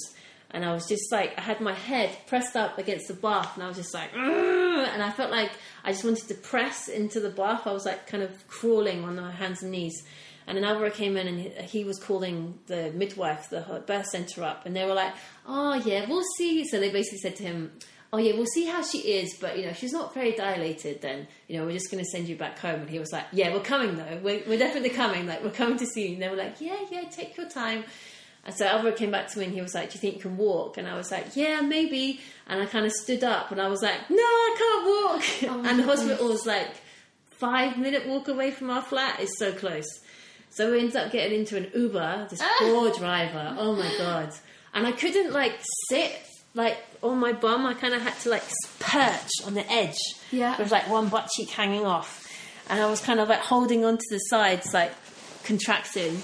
And I was just like, I had my head pressed up against the bath and I was just like, and I felt like I just wanted to press into the bath. I was like kind of crawling on my hands and knees. And then Alvaro came in and he, was calling the midwife, the birth centre up. And they were like, oh, yeah, we'll see. So they basically said to him, oh yeah, we'll see how she is, but you know, if she's not very dilated, then you know, we're just going to send you back home. And he was like, yeah, we're coming though. We're, we're definitely coming. Like, we're coming to see you. And they were like, yeah, yeah, take your time. And so Alvaro came back to me and he was like, do you think you can walk? And I was like, yeah, maybe. And I kind of stood up and I was like, no, I can't walk. Oh and the hospital was like five minute walk away from our flat. It's so close. So we ended up getting into an Uber. This ah. poor driver. Oh my god! And I couldn't like sit like on my bum. I kind of had to like perch on the edge. Yeah. With like one butt cheek hanging off, and I was kind of like holding onto the sides, like contracting.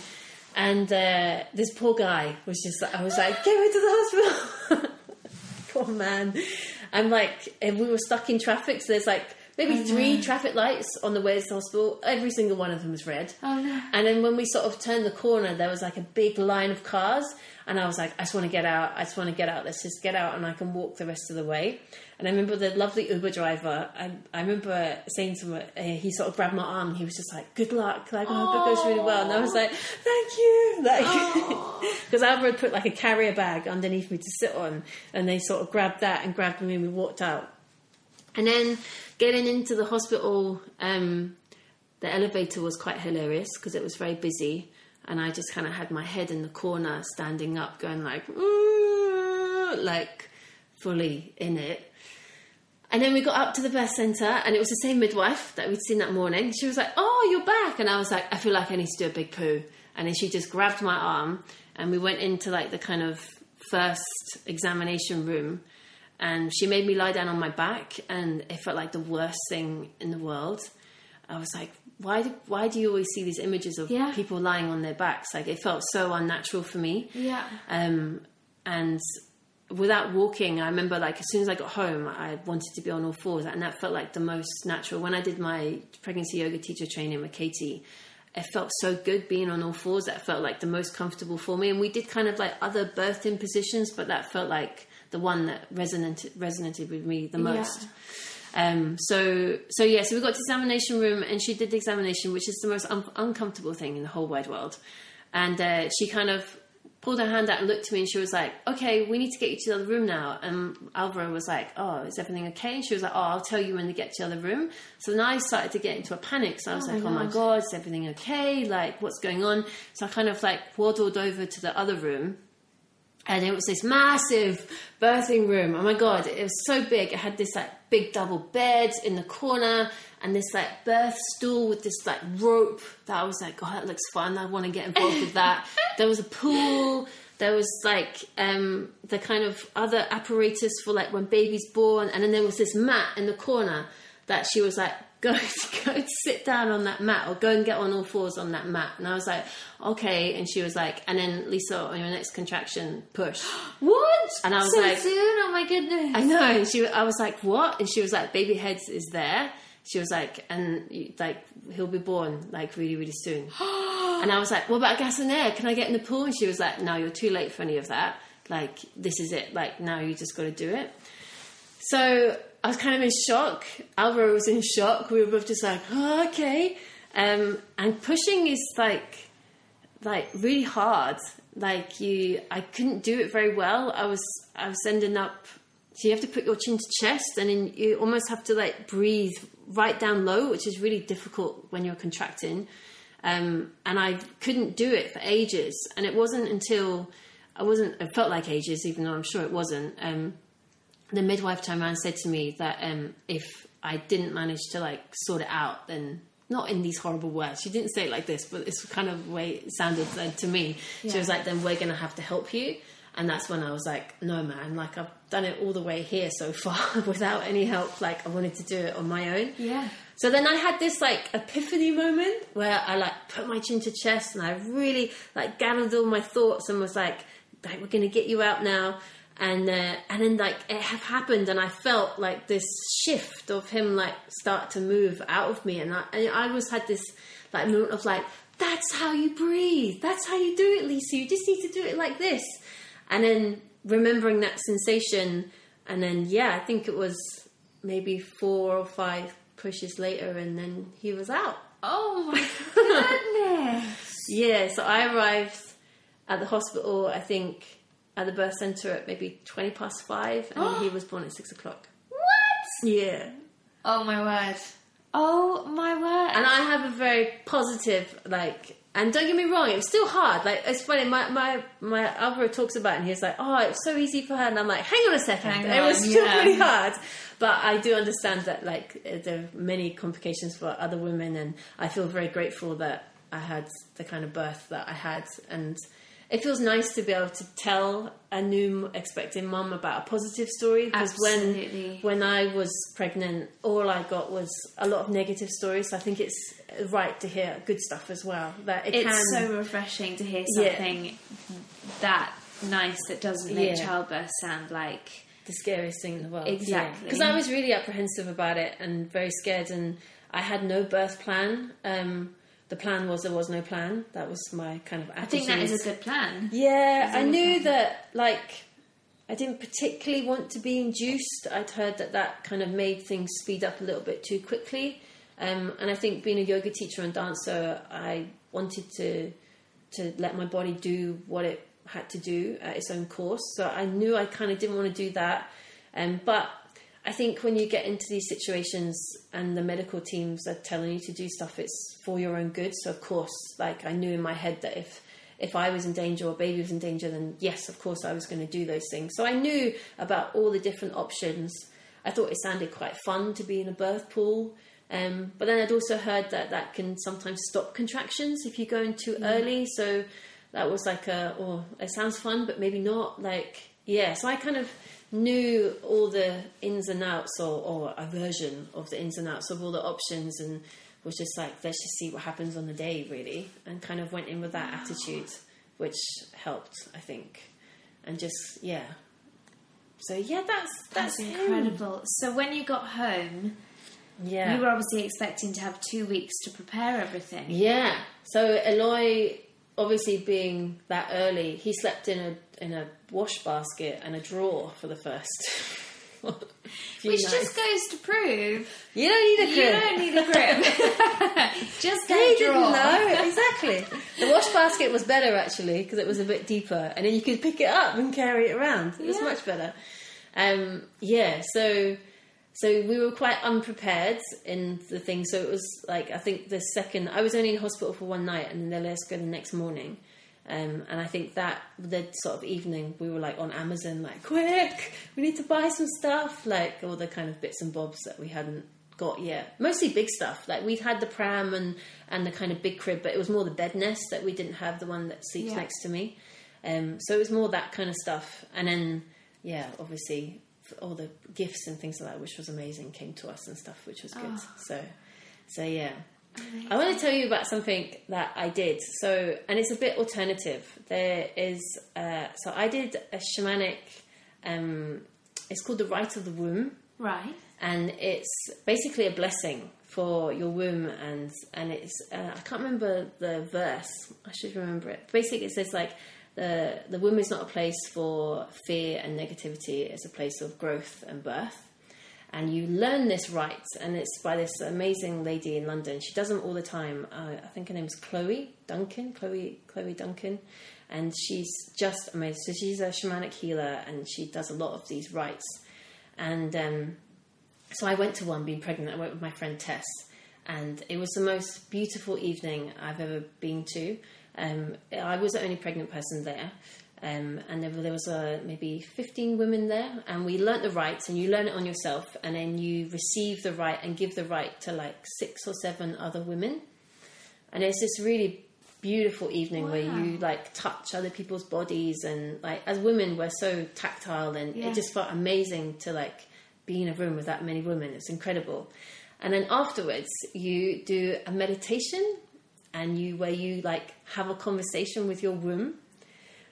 And uh, this poor guy was just like, I was like, get me to the hospital. poor man. I'm like, and we were stuck in traffic, so there's like maybe Oh, three traffic lights on the way to the hospital. Every single one of them was red. Oh no. And then when we sort of turned the corner, there was like a big line of cars. And I was like, I just want to get out. I just want to get out. Let's just get out and I can walk the rest of the way. And I remember the lovely Uber driver. I, I remember saying to him, uh, he sort of grabbed my arm and he was just like, good luck. Like, I hope it goes really well. And I was like, thank you. Like, because Alvaro had put like a carrier bag underneath me to sit on. And they sort of grabbed that and grabbed me and we walked out. And then getting into the hospital, um, the elevator was quite hilarious because it was very busy, and I just kind of had my head in the corner, standing up, going like, like fully in it. And then we got up to the birth centre, and it was the same midwife that we'd seen that morning. She was like, "Oh, you're back," and I was like, "I feel like I need to do a big poo." And then she just grabbed my arm, and we went into like the kind of first examination room. And she made me lie down on my back, and it felt like the worst thing in the world. I was like, why do, why do you always see these images of Yeah. people lying on their backs? Like it felt so unnatural for me. Yeah. Um, and without walking, I remember like as soon as I got home, I wanted to be on all fours, and that felt like the most natural. When I did my pregnancy yoga teacher training with Katy, it felt so good being on all fours. That felt like the most comfortable for me. And we did kind of like other birthing positions, but that felt like the one that resonated resonated with me the most. Um, so, so yeah, so we got to examination room and she did the examination, which is the most un- uncomfortable thing in the whole wide world. And uh, she kind of pulled her hand out and looked at me and she was like, okay, we need to get you to the other room now. And Alvaro was like, oh, is everything okay? And she was like, oh, I'll tell you when they get to the other room. So then I started to get into a panic. So I was Oh like, my oh my. God, is everything okay? Like, what's going on? So I kind of like waddled over to the other room and it was this massive birthing room. Oh my god, it was so big. It had this like big double bed in the corner and this like birth stool with this like rope that I was like, oh, that looks fun. I want to get involved with that. There was a pool. There was like um, the kind of other apparatus for like when baby's born, and then there was this mat in the corner that she was like, go go sit down on that mat or go and get on all fours on that mat. And I was like, okay. And she was like, and then Lisa, on your next contraction, push. What? And I was so like- soon? Oh my goodness. I know. And she, I was like, what? And she was like, baby heads is there. She was like, and like he'll be born like really, really soon. and I was like, what about gas and air? Can I get in the pool? And she was like, no, you're too late for any of that. Like this is it. Like now you just got to do it. So I was kind of in shock. Alvaro was in shock. We were both just like, oh, okay. Um, and pushing is like, like really hard. Like you, I couldn't do it very well. I was, I was ending up. So you have to put your chin to chest, and then you almost have to like breathe right down low, which is really difficult when you're contracting. Um, and I couldn't do it for ages. And it wasn't until I wasn't. It felt like ages, even though I'm sure it wasn't. Um, the midwife turned around and said to me that um, if I didn't manage to like sort it out, then not in these horrible words. She didn't say it like this, but it's kind of way it sounded to me. She was like, "Then we're gonna have to help you." And that's when I was like, "No, man! Like I've done it all the way here so far without any help. Like I wanted to do it on my own." Yeah. So then I had this like epiphany moment where I like put my chin to chest and I really like gathered all my thoughts and was like, like we're gonna get you out now. And uh, and then like it have happened and I felt like this shift of him like start to move out of me and I, and I always had this like moment of like that's how you breathe. That's how you do it Lisa. You just need to do it like this. And then remembering that sensation and then yeah I think it was maybe four or five pushes later and then he was out. Oh my goodness. yeah so i arrived at the hospital i think at the birth center at maybe 20 past five and he was born at six o'clock what? yeah Oh my word. Oh my word. and i have a very positive like and don't get me wrong, it was still hard. Like it's funny, my my my Alvaro talks about it and he's like, "Oh, it's so easy for her," and I'm like, "Hang on a second, Hang it was on, still yeah. pretty hard." But I do understand that like there are many complications for other women, and I feel very grateful that I had the kind of birth that I had, and it feels nice to be able to tell a new expecting mum about a positive story because when when I was pregnant, all I got was a lot of negative stories. So I think it's right to hear good stuff as well. That it it's can. so refreshing to hear Yeah. something that nice that doesn't make Yeah. childbirth sound like the scariest thing in the world. Exactly. Because I was really apprehensive about it and very scared, and I had no birth plan. Um, the plan was there was no plan. That was my kind of attitude. I think that is a good plan. Yeah, I knew plan? that, like, I didn't particularly want to be induced. I'd heard that that kind of made things speed up a little bit too quickly. Um, and I think being a yoga teacher and dancer, I wanted to to let my body do what it had to do at its own course. So I knew I kind of didn't want to do that. Um, but I think when you get into these situations and the medical teams are telling you to do stuff, it's for your own good. So of course, like I knew in my head that if if I was in danger or baby was in danger, then yes, of course I was going to do those things. So I knew about all the different options. I thought it sounded quite fun to be in a birth pool. Um, but then I'd also heard that that can sometimes stop contractions if you go in too early. So that was like a, oh, it sounds fun, but maybe not. Like, yeah. So I kind of knew all the ins and outs or, or a version of the ins and outs of all the options and was just like let's just see what happens on the day really and kind of went in with that attitude which helped i think and just yeah so yeah that's that's, That's him. incredible. So when you got home, yeah you were obviously expecting to have two weeks to prepare everything. Yeah. So Eloy, obviously being that early, he slept in a in a wash basket and a drawer for the first. Which nights. just goes to prove you don't need a grip. you don't need a crib. just He get a didn't drawer. know exactly. The wash basket was better actually because it was a bit deeper, and then you could pick it up and carry it around. It was Yeah. much better. Um, yeah. So so we were quite unprepared in the thing. So it was like I think the second I was only in hospital for one night, and then they let us go the next morning. Um, and I think that the sort of evening we were like on Amazon, like quick, we need to buy some stuff, like all the kind of bits and bobs that we hadn't got yet. Mostly big stuff, like we'd had the pram and and the kind of big crib, but it was more the Bednest that we didn't have the one that sleeps Yeah. next to me. Um, so it was more that kind of stuff, and then yeah, obviously all the gifts and things like that, which was amazing, came to us and stuff, which was good. So so yeah. I want to tell you about something that I did. So, and it's a bit alternative. There is, uh, so I did a shamanic. Um, it's called the rite of the womb, Right. and it's basically a blessing for your womb. And and it's uh, I can't remember the verse. I should remember it. Basically, it says like the the womb is not a place for fear and negativity. It's a place of growth and birth and you learn this rite, and it's by this amazing lady in London. She does them all the time. Uh, I think her name's Chloe Duncan, Chloe Chloe Duncan, and she's just amazing. So she's a shamanic healer, and she does a lot of these rites. And um, so I went to one, being pregnant. I went with my friend Tess, and it was the most beautiful evening I've ever been to. Um, I was the only pregnant person there, um, and there, there was uh, maybe 15 women there, and we learnt the rites, and you learn it on yourself, and then you receive the rite and give the rite to like six or seven other women. And it's this really beautiful evening where you like touch other people's bodies, and like as women, we're so tactile, and Yeah. it just felt amazing to like be in a room with that many women. It's incredible. And then afterwards, you do a meditation, and you where you like have a conversation with your womb.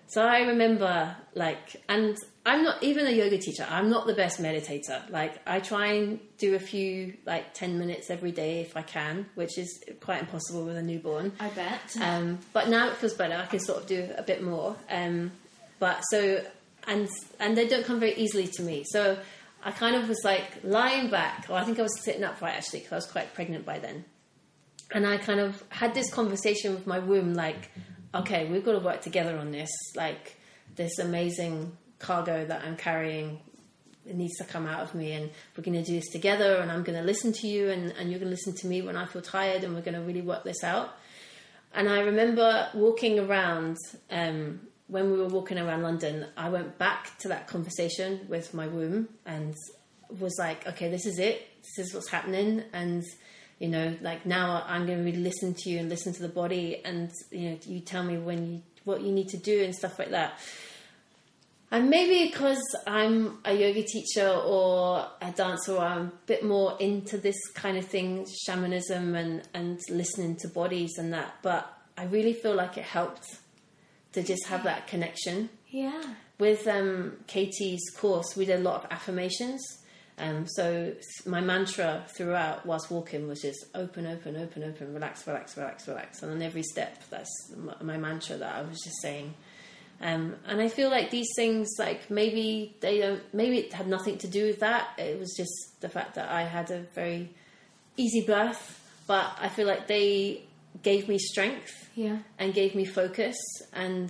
So I remember like, and I'm not even a yoga teacher. I'm not the best meditator. Like I try and do a few like ten minutes every day if I can, which is quite impossible with a newborn. I bet. Um, but now it feels better. I can sort of do a bit more. Um, but so and and they don't come very easily to me. So I kind of was like lying back, or I think I was sitting upright actually because I was quite pregnant by then. And I kind of had this conversation with my womb, like, okay, we've got to work together on this. Like this amazing cargo that I'm carrying it needs to come out of me and we're going to do this together and i'm going to listen to you and, and you're going to listen to me when i feel tired and we're going to really work this out and i remember walking around um, when we were walking around london i went back to that conversation with my womb and was like okay this is it this is what's happening and you know like now i'm going to really listen to you and listen to the body and you know you tell me when you what you need to do and stuff like that and maybe because I'm a yoga teacher or a dancer, or I'm a bit more into this kind of thing, shamanism and, and listening to bodies and that. But I really feel like it helped to just have that connection. yeah. With um, Katy's course, we did a lot of affirmations. Um, so my mantra throughout whilst walking was just open, open, open, open, relax, relax, relax, relax. And on every step, that's my, my mantra that I was just saying. Um, and I feel like these things, like maybe they don't, maybe it had nothing to do with that. It was just the fact that I had a very easy birth, but I feel like they gave me strength Yeah. and gave me focus and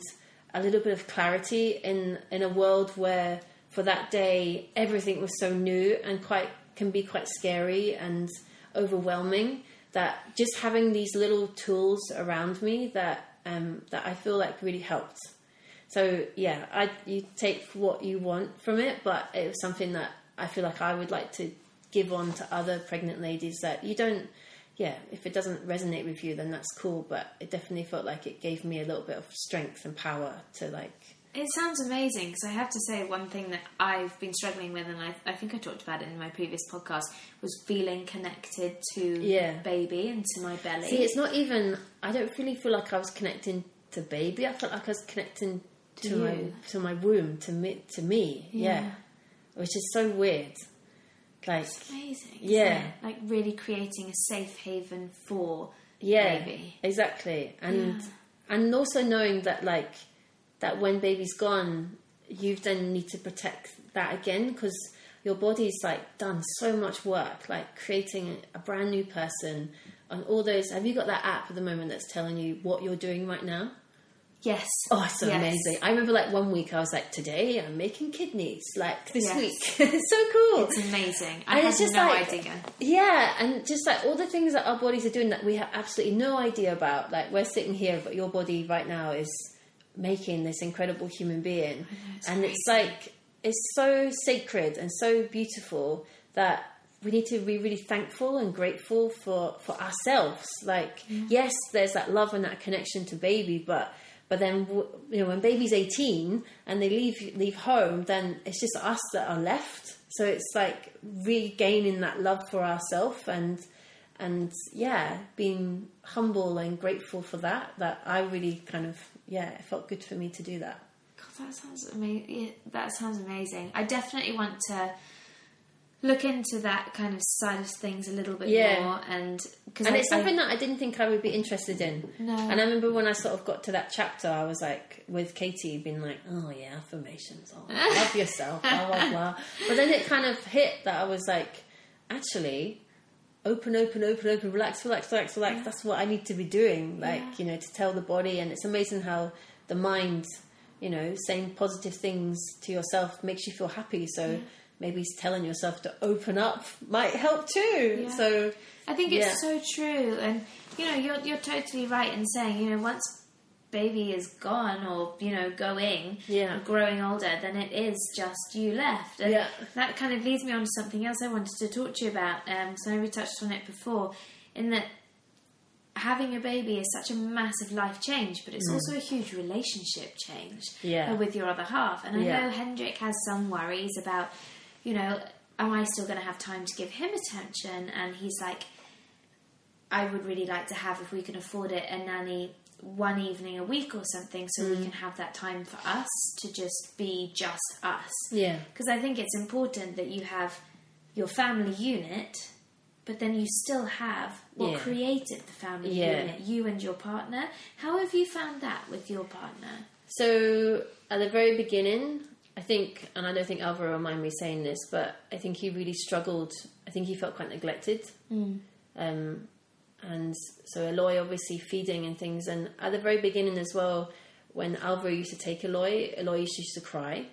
a little bit of clarity in in a world where for that day everything was so new and quite can be quite scary and overwhelming that just having these little tools around me that um, that I feel like really helped. So yeah, I you take what you want from it, but it was something that I feel like I would like to give on to other pregnant ladies that you don't yeah, if it doesn't resonate with you then that's cool, but it definitely felt like it gave me a little bit of strength and power to like It sounds amazing because I have to say one thing that I've been struggling with, and I, I think I talked about it in my previous podcast, was feeling connected to Yeah. baby and to my belly. See, it's not even. I don't really feel like I was connecting to baby. I felt like I was connecting to, To my to my womb, to me, to me. Yeah. Yeah. which is so weird. Like, amazing. isn't Yeah. like really creating a safe haven for yeah, baby. exactly, and Yeah. and also knowing that like that when baby's gone, you then need to protect that again because your body's like done so much work, like creating a brand new person. And all those, have you got that app at the moment that's telling you what you're doing right now? Yes. Oh, it's so Yes. amazing. I remember like one week I was like, today I'm making kidneys, like this Yes. week. it's so cool. It's amazing. I And had it's just no like- idea. Yeah, and just like all the things that our bodies are doing that we have absolutely no idea about. Like we're sitting here, but your body right now is making this incredible human being, and it's like it's so sacred and so beautiful that we need to be really thankful and grateful for for ourselves. Like yes, there's that love and that connection to baby, but but then you know when baby's 18 and they leave leave home, then it's just us that are left. So it's like regaining that love for ourselves and and yeah, being humble and grateful for that. That I really kind of yeah, it felt good for me to do that. God, that sounds amazing. That sounds amazing. I definitely want to look into that kind of side of things a little bit Yeah. more, and because and it's something that I didn't think I would be interested in. No. And I remember when I sort of got to that chapter, I was like, with Katy, being like, oh yeah, affirmations, oh, love yourself, blah, blah, blah. But then it kind of hit that I was like, actually, open, open, open, open, relax, relax, relax, relax. That's what I need to be doing, like, Yeah. you know, to tell the body. And it's amazing how the mind, you know, saying positive things to yourself makes you feel happy. So, Maybe telling yourself to open up might help too. Yeah. So I think it's Yeah. so true, and you know, you're you're totally right in saying, you know, once baby is gone or you know going, Yeah. growing older, then it is just you left, and Yeah. that kind of leads me on to something else I wanted to talk to you about. Um, so we touched on it before, in that having a baby is such a massive life change, but it's also a huge relationship change Mm. Yeah. uh, with your other half. And I Yeah. know Hendrik has some worries about, you know, am I still going to have time to give him attention? And he's like, I would really like to have, if we can afford it, a nanny one evening a week or something so Mm. we can have that time for us to just be just us. yeah, Because I think it's important that you have your family unit, but then you still have what Yeah. created the family Yeah. unit, you and your partner. How have you found that with your partner? So at the very beginning, I think, and I don't think Alvaro will mind me saying this, but I think he really struggled. I think he felt quite neglected. Um, and so Eloy obviously feeding and things. And at the very beginning as well, when Alvaro used to take Eloy, Eloy used to cry.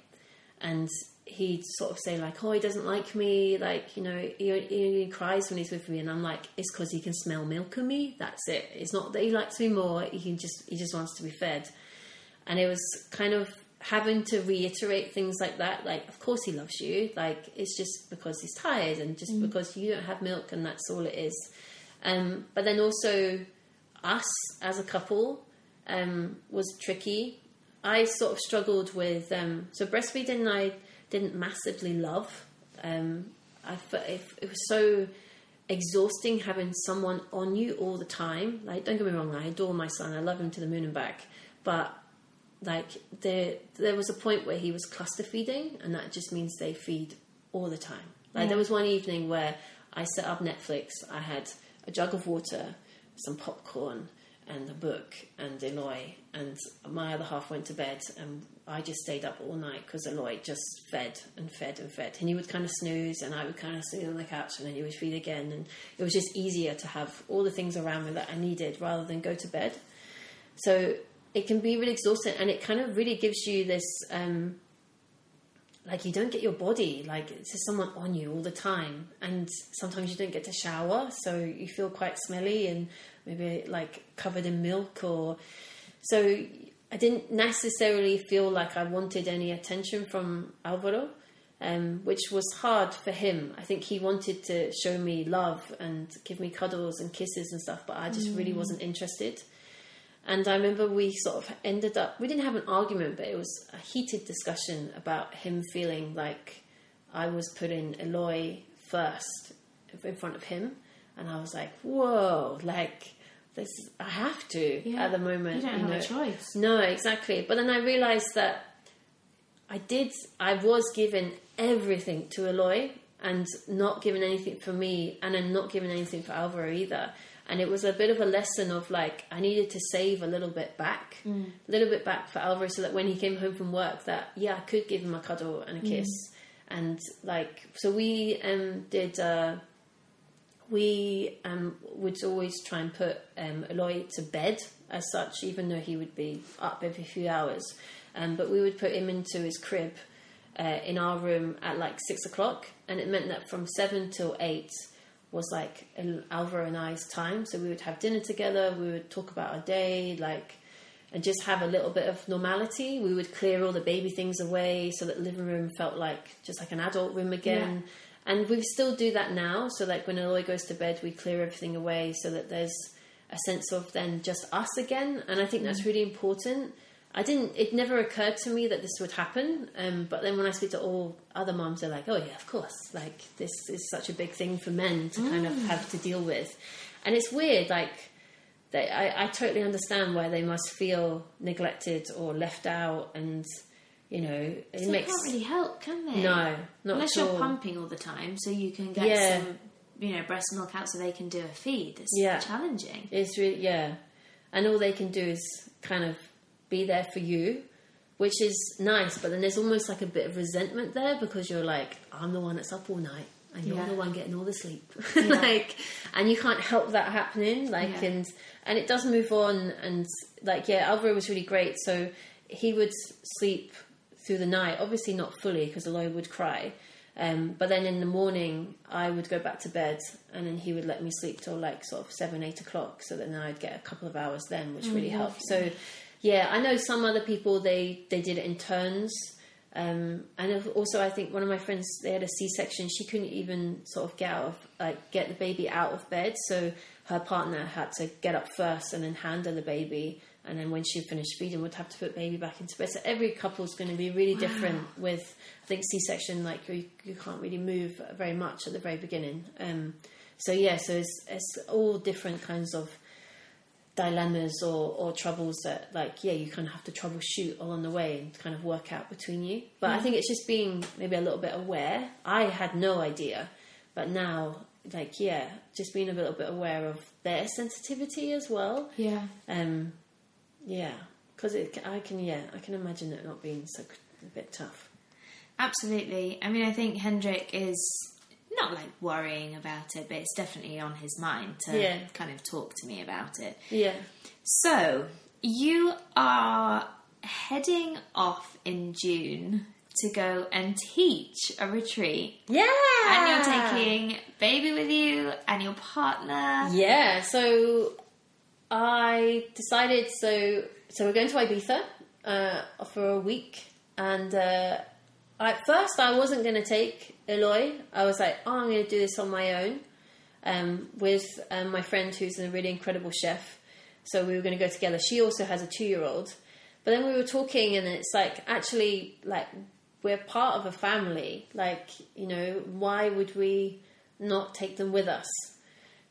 And he'd sort of say like, oh, he doesn't like me. Like, you know, he, he cries when he's with me. And I'm like, it's because he can smell milk on me. That's it. It's not that he likes me more. He just, he just wants to be fed and it was kind of having to reiterate things like that like of course he loves you like it's just because he's tired and just mm. because you don't have milk and that's all it is um, but then also us as a couple um, was tricky i sort of struggled with um, so breastfeeding i didn't massively love um, I, it, it was so exhausting having someone on you all the time. Like, don't get me wrong, I adore my son, I love him to the moon and back, but like there, there was a point where he was cluster feeding, and that just means they feed all the time. Like, there was one evening where I set up Netflix. I had a jug of water, some popcorn, and a book, and Eloy, and my other half went to bed, and I just stayed up all night because Eloy just fed and fed and fed, and he would kind of snooze, and I would kind of snooze on the couch, and then he would feed again, and it was just easier to have all the things around me that I needed rather than go to bed. So it can be really exhausting, and it kind of really gives you this. Um, like you don't get your body like it's just someone on you all the time and sometimes you don't get to shower so you feel quite smelly and maybe like covered in milk or so i didn't necessarily feel like i wanted any attention from alvaro um, which was hard for him. I think he wanted to show me love and give me cuddles and kisses and stuff but i just really wasn't interested And I remember we sort of ended up, we didn't have an argument, but it was a heated discussion about him feeling like I was putting Eloy first in front of him. And I was like, whoa, like, this, I have to Yeah. at the moment. You don't have know. a choice. No, exactly. But then I realised that I did, I was given everything to Eloy and not given anything for me, and then not given anything for Alvaro either. And it was a bit of a lesson of like, I needed to save a little bit back, a little bit back for Alvaro so that when he came home from work, that yeah, I could give him a cuddle and a kiss. And like, so we um, did. Uh, we um, would always try and put um, Eloy to bed as such, even though he would be up every few hours. Um, but we would put him into his crib uh, in our room at like six o'clock, and it meant that from seven till eight was like Alvaro and I's time. So we would have dinner together, we would talk about our day, like, and just have a little bit of normality. We would clear all the baby things away so that the living room felt like just like an adult room again. And we still do that now. So, like when Eloy goes to bed, we clear everything away so that there's a sense of then just us again. And I think that's mm. really important. I didn't. It never occurred to me that this would happen. Um, but then when I speak to all other moms, they're like, "Oh yeah, of course. Like this is such a big thing for men to kind of have to deal with." And it's weird. Like they, I, I totally understand why they must feel neglected or left out, and you know, it So they makes can't really help, can they? no, not Unless you're all. pumping all the time, so you can get Yeah. some, you know, breast milk out so they can do a feed. It's Yeah. challenging. It's really yeah, and all they can do is kind of be there for you, which is nice. But then there's almost like a bit of resentment there because you're like, I'm the one that's up all night, and you're Yeah. the one getting all the sleep, Yeah. like, and you can't help that happening. Like, Yeah. and and it does move on, and like yeah, Alvaro was really great. So he would sleep through the night, obviously not fully because Eloy would cry. Um, but then in the morning, I would go back to bed, and then he would let me sleep till like sort of seven, eight o'clock. So that then I'd get a couple of hours then, which really helped. So, yeah, I know some other people they they did it in turns, um, and also I think one of my friends they had a C section. She couldn't even sort of get out of like get the baby out of bed, so her partner had to get up first and then handle the baby. And then when she finished feeding, would have to put baby back into bed. So every couple is going to be really different. With I think C-section, like you, you can't really move very much at the very beginning. Um, so yeah, so it's, it's all different kinds of dilemmas or, or troubles that like yeah you kind of have to troubleshoot along the way and kind of work out between you. But i think it's just being maybe a little bit aware. I had no idea but now like yeah just being a little bit aware of their sensitivity as well. Yeah. um yeah because i can yeah i can imagine it not being so a bit tough. Absolutely. I mean, I think Hendrik is not like worrying about it, but it's definitely on his mind to Yeah. kind of talk to me about it. yeah So, you are heading off in June to go and teach a retreat. yeah And you're taking baby with you and your partner. Yeah, so I decided so so we're going to Ibiza uh, for a week, and uh, at first I wasn't going to take Eloy. I was like, oh, I'm going to do this on my own um, with um, my friend who's a really incredible chef. So we were going to go together. She also has a two year old. But then we were talking, and it's like actually like we're part of a family. Like you know, why would we not take them with us?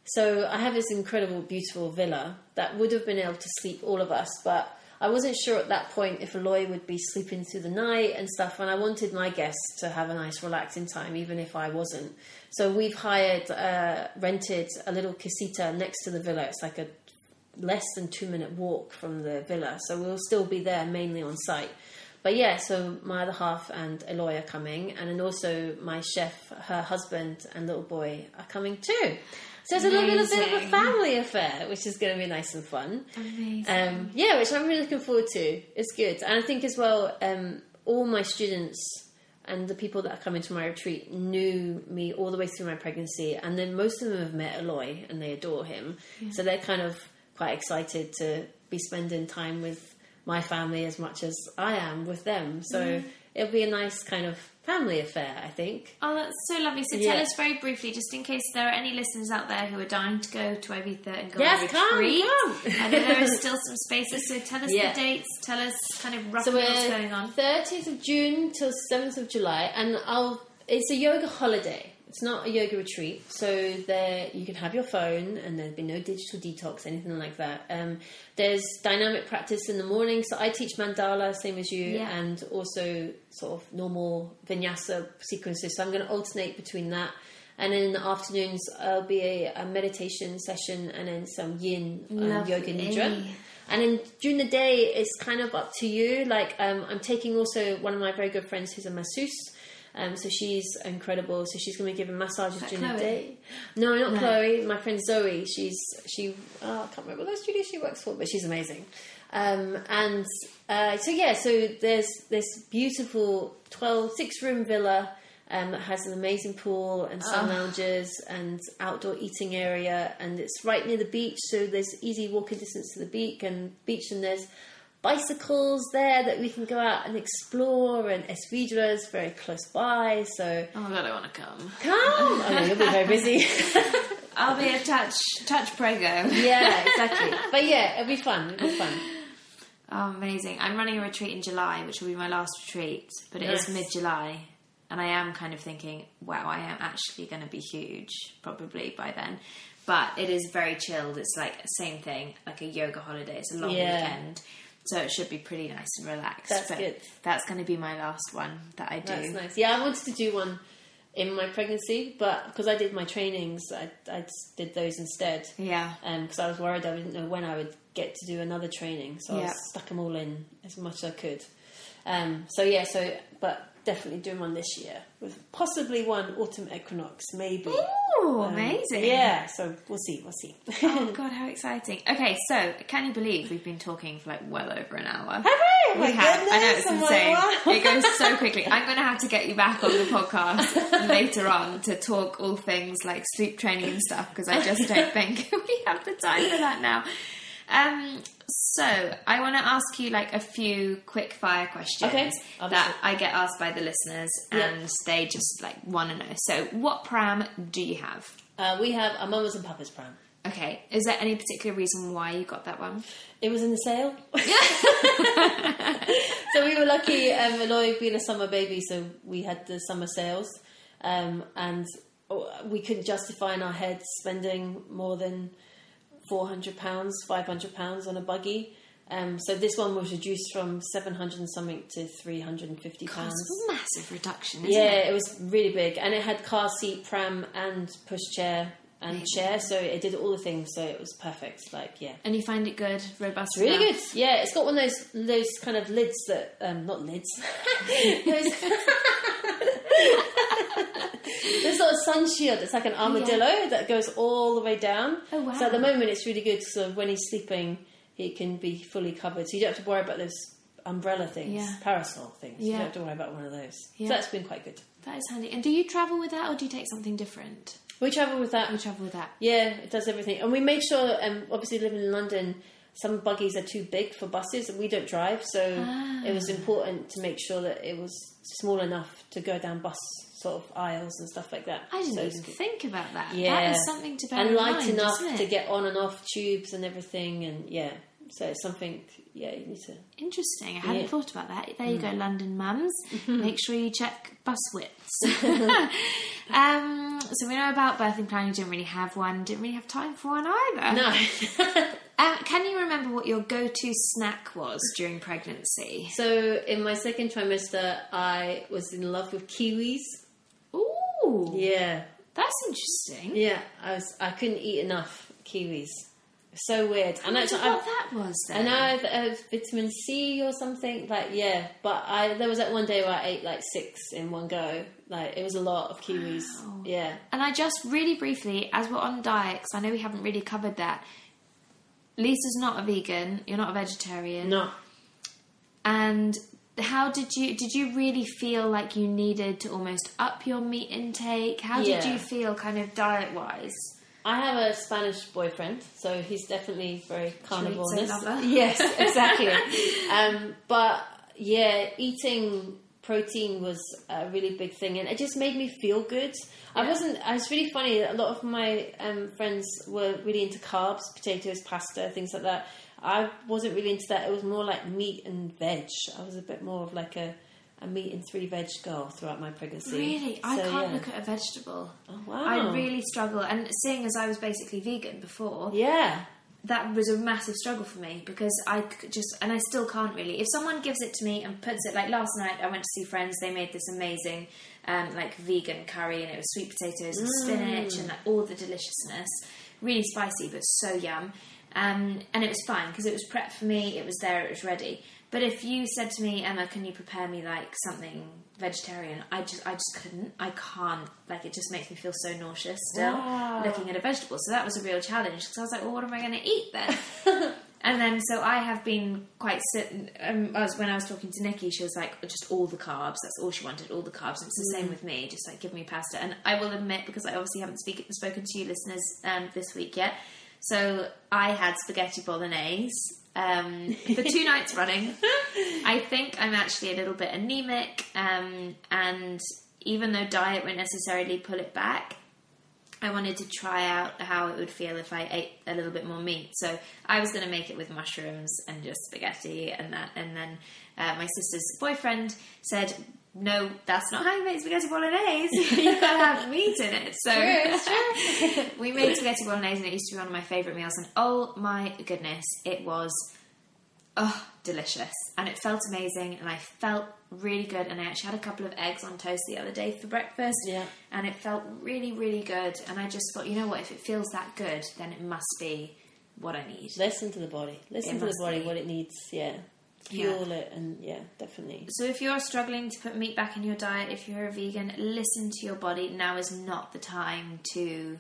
So I have this incredible, beautiful villa that would have been able to sleep all of us, but I wasn't sure at that point if Eloy would be sleeping through the night and stuff, and I wanted my guests to have a nice, relaxing time, even if I wasn't. So we've hired, uh, rented a little casita next to the villa. It's like a less than two minute walk from the villa, so we'll still be there mainly on site. But yeah, so my other half and Eloy are coming, and then also my chef, her husband, and little boy are coming too. So it's a little bit, bit of a family affair, which is going to be nice and fun. Amazing. Um, yeah, which I'm really looking forward to. It's good, and I think as well, um, all my students and the people that are coming to my retreat knew me all the way through my pregnancy, and then most of them have met Eloy and they adore him. So they're kind of quite excited to be spending time with my family as much as I am with them. So it'll be a nice kind of family affair. I think. Oh, that's so lovely. So Yeah. tell us very briefly, just in case there are any listeners out there who are dying to go to Ibiza and go Yes, on a come, retreat. come. I know there are still some spaces, so tell us Yeah. the dates. Tell us kind of roughly So what's going on. 30th of June till 7th of July, and I'll. It's a yoga holiday. It's not a yoga retreat, so there you can have your phone, and there'll be no digital detox, anything like that. Um, there's dynamic practice in the morning, so I teach mandala, same as you, Yeah. and also sort of normal vinyasa sequences. So I'm going to alternate between that. And then in the afternoons, there'll be a, a meditation session and then some yin um, yoga nidra. And then during the day, it's kind of up to you. Like um, I'm taking also one of my very good friends who's a masseuse. Um, so she's incredible. So she's going to be giving massages during Chloe? the day. No, not No. Chloe. My friend Zoe. She's she. Oh, I can't remember what studio she works for, but she's amazing. Um, and uh, so yeah, so there's this beautiful 12 six room villa. Um, that has an amazing pool and sun Oh. lounges and outdoor eating area, and it's right near the beach, so there's easy walking distance to the beach and beach, and there's bicycles there that we can go out and explore, and Es Vedrà is very close by, so Oh my god, I want to come. come. oh, no, you'll be very busy. I'll be a touch touch prego. yeah, exactly. But yeah, it'll be fun. It'll be fun. Oh, amazing. I'm running a retreat in July, which will be my last retreat, but it is mid July. And I am kind of thinking, wow, I am actually going to be huge probably by then. But it is very chilled. It's like same thing, like a yoga holiday. It's a long Yeah. weekend. So it should be pretty nice and relaxed. That's But good. That's going to be my last one that I do. That's nice. Yeah, I wanted to do one in my pregnancy, but because I did my trainings, I, I did those instead. Yeah. because I was worried I didn't know when I would get to do another training, so I Yeah. was stuck them all in as much as I could. Um, so yeah, so but definitely doing one this year with possibly one autumn equinox, maybe. Ooh, Um, amazing. Yeah, so we'll see, we'll see. Oh god, how exciting! Okay, so can you believe we've been talking for like well over an hour? Have we? Oh We have. I know it's oh insane. wow. It goes so quickly. I'm going to have to get you back on the podcast later on to talk all things like sleep training and stuff because I just don't think we have the time for that now. Um, so I want to ask you like a few quick fire questions Okay, that. I get asked by the listeners, and they just like want to know. So, what pram do you have? Uh, we have a Mamas and Papas pram. Okay, is there any particular reason why you got that one? It was in the sale. so we were lucky, um, Eloy being a summer baby, so we had the summer sales. Um, and oh, we couldn't justify in our heads spending more than £400, £500 on a buggy. Um, so this one was reduced from 700 and something to 350 pounds. a massive reduction, isn't it? Yeah, it? it was really big, and it had car seat, pram, and pushchair and chair. So it did all the things. So it was perfect. Like yeah, And you find it good, robust. it's really enough? good. Yeah, it's got one of those those kind of lids that um not lids. those There's sort of sun shield. It's like an armadillo that goes all the way down. Oh, wow. So at the moment, it's really good. So when he's sleeping, he can be fully covered. So you don't have to worry about those umbrella things, Yeah. parasol things. You don't have to worry about one of those. Yeah. So that's been quite good. That is handy. And do you travel with that, or do you take something different? We travel with that. We travel with that. Yeah, it does everything. And we made sure, um, obviously living in London, some buggies are too big for buses and we don't drive. So it was important to make sure that it was small enough to go down bus sort of aisles and stuff like that. I didn't So even think about that. Yeah. That is something to bear And in light mind, enough to get on and off tubes and everything. And yeah, so it's something, yeah, you need to. Interesting. I hadn't Yeah. Mm. thought about that. There you go, London mums. Make sure you check bus widths. um, so we know about birthing plan. You didn't really have one. Didn't really have time for one either. No. Um, can you remember what your go-to snack was during pregnancy? so in my second trimester, I was in love with kiwis. Yeah. that's interesting. Yeah, I was. I couldn't eat enough kiwis. So weird. And I actually, I, what that was then. know I've, uh, vitamin C or something. Like yeah, but I there was that one day where I ate like six in one go. Like it was a lot of kiwis. Wow. Yeah. And I just really briefly, as we're on diet, 'cause I know we haven't really covered that. Lisa's not a vegan. You're not a vegetarian. No. And how did you did you really feel like you needed to almost up your meat intake? How did you feel kind of diet wise? I have a Spanish boyfriend, so he's definitely very carnivorous. Yes, exactly. um, but yeah, eating protein was a really big thing, and it just made me feel good. I wasn't. I was really funny. A lot of my um, friends were really into carbs, potatoes, pasta, things like that. I wasn't really into that. It was more like meat and veg. I was a bit more of like a, a meat and three veg girl throughout my pregnancy. Really, I So, can't yeah. look at a vegetable. Oh, wow. I really struggle, and seeing as I was basically vegan before, Yeah. that was a massive struggle for me because I could just, and I still can't really. If someone gives it to me and puts it, like last night, I went to see friends. They made this amazing, um, like vegan curry, and it was sweet potatoes and spinach and like, all the deliciousness. Really spicy, but so yum. Um, and it was fine because it was prepped for me. It was there. It was ready. But if you said to me, Emma, can you prepare me like something vegetarian? I just, I just couldn't. I can't. Like it just makes me feel so nauseous still Wow. looking at a vegetable. So that was a real challenge because I was like, well, what am I going to eat then? and then so I have been quite. Um, I was when I was talking to Nikki, she was like, just all the carbs. That's all she wanted, all the carbs. And it's the same with me. Just like give me pasta. And I will admit because I obviously haven't speak, spoken to you listeners um, this week yet. So I had spaghetti bolognese um, for two nights running. I think I'm actually a little bit anemic, um, and even though diet won't necessarily pull it back, I wanted to try out how it would feel if I ate a little bit more meat. So I was going to make it with mushrooms and just spaghetti and that. And then uh, my sister's boyfriend said, "No, that's not how you make spaghetti bolognese. You've got to have meat in it." So we made spaghetti bolognese, and it used to be one of my favourite meals. And oh my goodness, it was oh delicious, and it felt amazing, and I felt really good. And I actually had a couple of eggs on toast the other day for breakfast, Yeah. and it felt really, really good. And I just thought, you know what? If it feels that good, then it must be what I need. Listen to the body. Listen It to the body, be. what it needs. Yeah. Yeah. It, and yeah, definitely. So if you're struggling to put meat back in your diet, if you're a vegan, listen to your body. Now is not the time to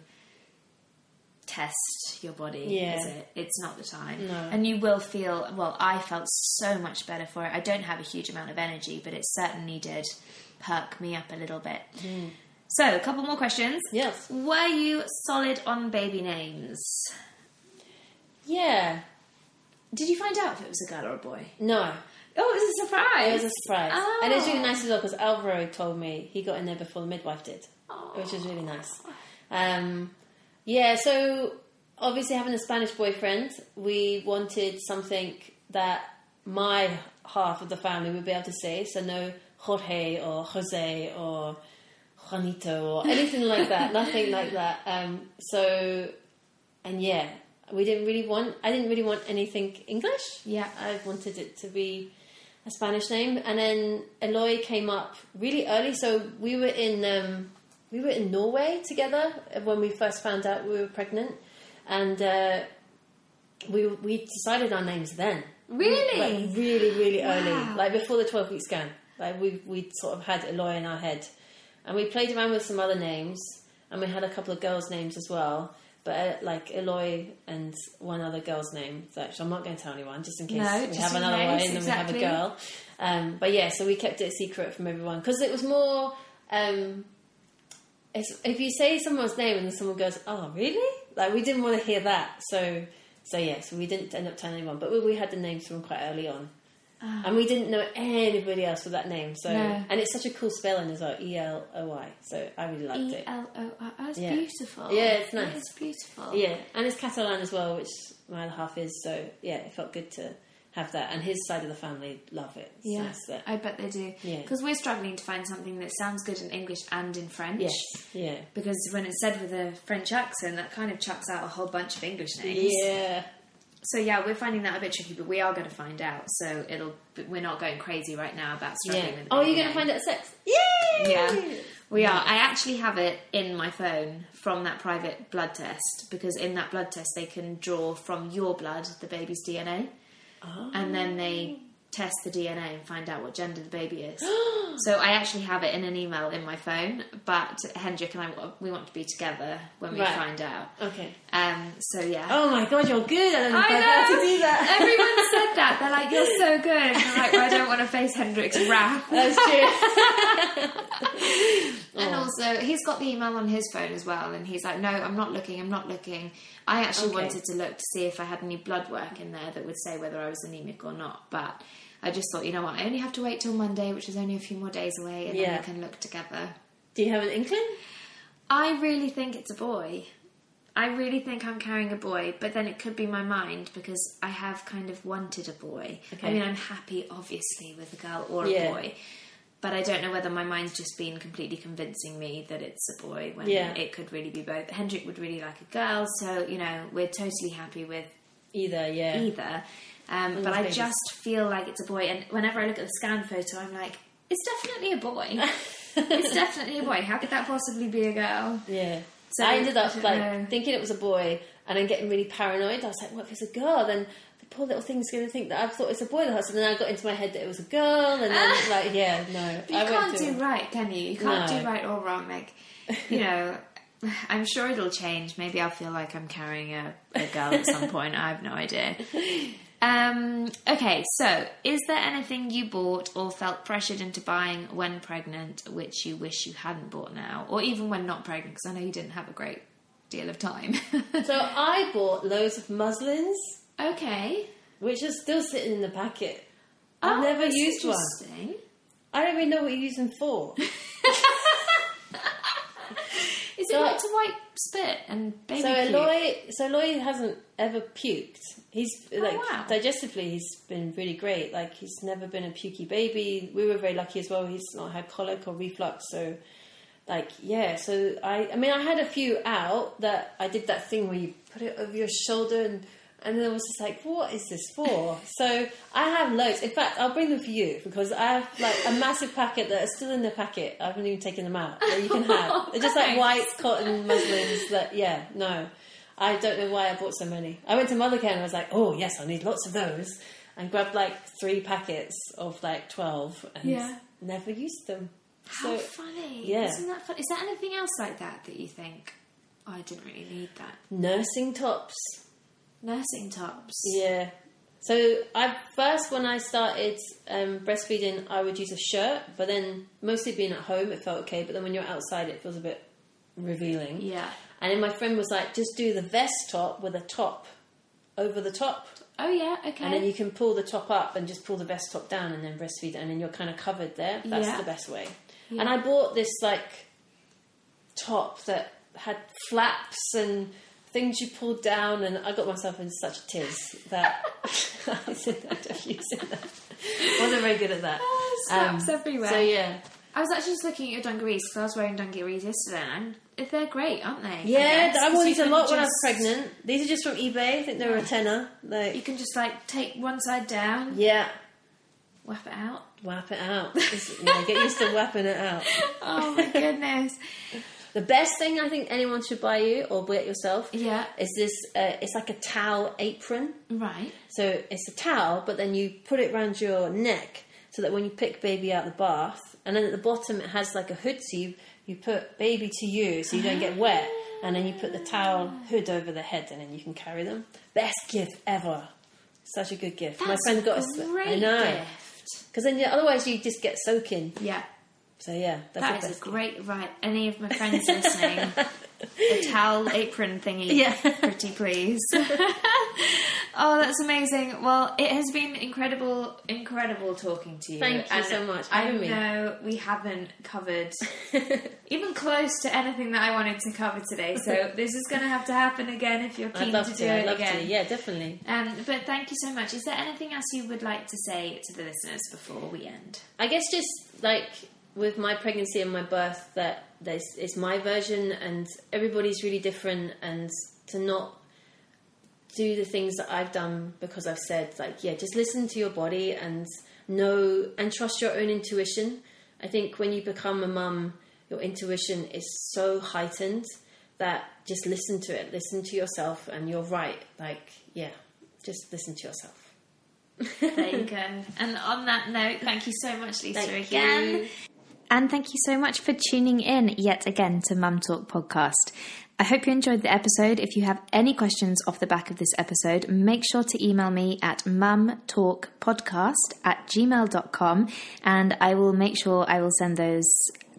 test your body, Yeah. is it? It's not the time. No. And you will feel, well, I felt so much better for it. I don't have a huge amount of energy, but it certainly did perk me up a little bit. Mm. So, a couple more questions. Yes. Were you solid on baby names? Yeah. Did you find out if it was a girl or a boy? No. Oh, it was a surprise. It was a surprise. Oh. And it was really nice as well because Alvaro told me he got in there before the midwife did, Oh. which was really nice. Um, yeah, so obviously having a Spanish boyfriend, we wanted something that my half of the family would be able to say. So no Jorge or Jose or Juanito or anything like that. Nothing like that. Um, so, and yeah, we didn't really want, I didn't really want anything English. Yeah. I wanted it to be a Spanish name, and then Eloy came up really early. So we were in um, we were in Norway together when we first found out we were pregnant, and uh, we we decided our names then. Really? like really, really Wow. early, like before the twelve week scan. Like we we sort of had Eloy in our head, and we played around with some other names, and we had a couple of girls' names as well. But uh, like Eloy and one other girl's name, that I'm not going to tell anyone, just in case No, we have another case, one and then we have a girl. Um, but yeah, so we kept it a secret from everyone because it was more. Um, it's, if you say someone's name and then someone goes, "Oh, really?" Like we didn't want to hear that, so so yeah, so we didn't end up telling anyone. But we, we had the names from quite early on, and we didn't know anybody else with that name. So No. and it's such a cool spelling as well, E L O Y. So I really liked E it. L O. Oh, it's Yeah. beautiful. Yeah, it's nice. It's beautiful. Yeah, and it's Catalan as well, which my other half is. So yeah, it felt good to have that, and his side of the family love it. It's Yeah, I bet they do. Yeah. Because we're struggling to find something that sounds good in English and in French. Yes, yeah, Because when it's said with a French accent, that kind of chucks out a whole bunch of English names. yeah. So yeah, we're finding that a bit tricky, but we are going to find out. So it'll we're not going crazy right now about struggling. Yeah. Oh, you're going to find out at sex? Yay! Yeah, we are. I actually have it in my phone from that private blood test because in that blood test they can draw from your blood the baby's DNA, Oh. and then they test the DNA and find out what gender the baby is. so I actually have it in an email in my phone. But Hendrik and I we want to be together when we Right. find out. Okay. Um. So yeah. Oh my god, you're good. I I know. to do that. Everyone said that. They're like, you're so good. And I'm like, well, I don't want to face Hendrik's wrath. That's true. And also, he's got the email on his phone as well, and he's like, "No, I'm not looking. I'm not looking." I actually Okay. wanted to look to see if I had any blood work in there that would say whether I was anemic or not, but I just thought, you know what, I only have to wait till Monday, which is only a few more days away, and then we can look together. Do you have an inkling? I really think it's a boy. I really think I'm carrying a boy, but then it could be my mind because I have kind of wanted a boy. Okay. I mean, I'm happy, obviously, with a girl or a Yeah. boy, but I don't know whether my mind's just been completely convincing me that it's a boy when Yeah. it could really be both. Hendrik would really like a girl, so you know we're totally happy with Either, yeah. either. Um, but I babies. just feel like it's a boy, and whenever I look at the scan photo, I'm like, it's definitely a boy. it's definitely a boy. How could that possibly be a girl? Yeah. So, I ended up don't like know. thinking it was a boy and then getting really paranoid. I was like, what if it's a girl? Then the poor little thing's going to think that I thought it's a boy. And then I got into my head that it was a girl. And then, like, yeah, no. But you I can't do right, can you? You can't No. do right or wrong. Like, you know, I'm sure it'll change. Maybe I'll feel like I'm carrying a, a girl at some point. I have no idea. Um, okay, so is there anything you bought or felt pressured into buying when pregnant, which you wish you hadn't bought now, or even when not pregnant? Because I know you didn't have a great deal of time. So I bought loads of muslins, okay, which are still sitting in the packet. I've Oh, never that's used one. I don't even know what you use them for. So- to wipe spit and baby so? Eloy, so Eloy hasn't ever puked. He's oh, like Oh, wow. digestively, he's been really great. Like he's never been a pukey baby. We were very lucky as well. He's not had colic or reflux. So, like yeah. So I, I mean, I had a few out that I did that thing where you put it over your shoulder and. And then I was just like, what is this for? so I have loads. In fact, I'll bring them for you because I have like a massive packet that are still in the packet. I haven't even taken them out. That you can have. They're just like white cotton muslins that, yeah, no. I don't know why I bought so many. I went to Mothercare and I was like, oh, yes, I need lots of those. And grabbed like three packets of like 12 and Yeah. never used them. How So, funny! yeah. Isn't that fun? Is there anything else like that that you think? Oh, I didn't really need that. nursing tops. Nursing tops. Yeah. So I first when I started um, breastfeeding, I would use a shirt, but then mostly being at home, it felt okay. But then when you're outside, it feels a bit revealing. Yeah. And then my friend was like, just do the vest top with a top over the top. Oh yeah. Okay. And then you can pull the top up and just pull the vest top down and then breastfeed, and then you're kind of covered there. That's Yeah. the best way. Yeah. And I bought this like top that had flaps and things you pulled down, and I got myself in such a tiz that I said I don't use it. wasn't very good at that. Oh, snaps um, everywhere. So yeah, I was actually just looking at your dungarees because I was wearing dungarees yesterday, and they're great, aren't they? Yeah, I, I wore these a lot when I was pregnant. These are just from eBay. I think they were a tenner. Like You can just like take one side down, yeah, whap it out. whap it out. Yeah, get used to whapping it out. Oh my goodness. The best thing I think anyone should buy you or get yourself Yeah. is this. Uh, it's like a towel apron. Right. So it's a towel, but then you put it around your neck so that when you pick baby out of the bath, and then at the bottom it has like a hood, so you, you put baby to you, so you don't get wet, and then you put the towel hood over the head, and then you can carry them. Best gift ever. Such a good gift. My That's friend got a us. I know. gift. Because then you, otherwise you just get soaking. Yeah. So yeah, that's That the a great right. Any of my friends listening, a towel apron thingy, Yeah. pretty please. oh, that's amazing. Well, it has been incredible, incredible talking to you. Thank you And so much I me. know we haven't covered even close to anything that I wanted to cover today, so this is going to have to happen again if you're keen I'd love to to. do I'd it love again. to. Yeah, definitely. Um, but thank you so much. Is there anything else you would like to say to the listeners before we end? I guess just like with my pregnancy and my birth, that there's it's my version, and everybody's really different, and to not do the things that I've done because I've said like yeah, just listen to your body and know and trust your own intuition. I think when you become a mum, your intuition is so heightened that just listen to it, listen to yourself, and you're right. Like yeah, just listen to yourself. There you go. And on that note, thank you so much, Lisa, Thank again. you. And thank you so much for tuning in yet again to Mum Talk Podcast. I hope you enjoyed the episode. If you have any questions off the back of this episode, make sure to email me at mumtalkpodcast at gmail.com and I will make sure I will send those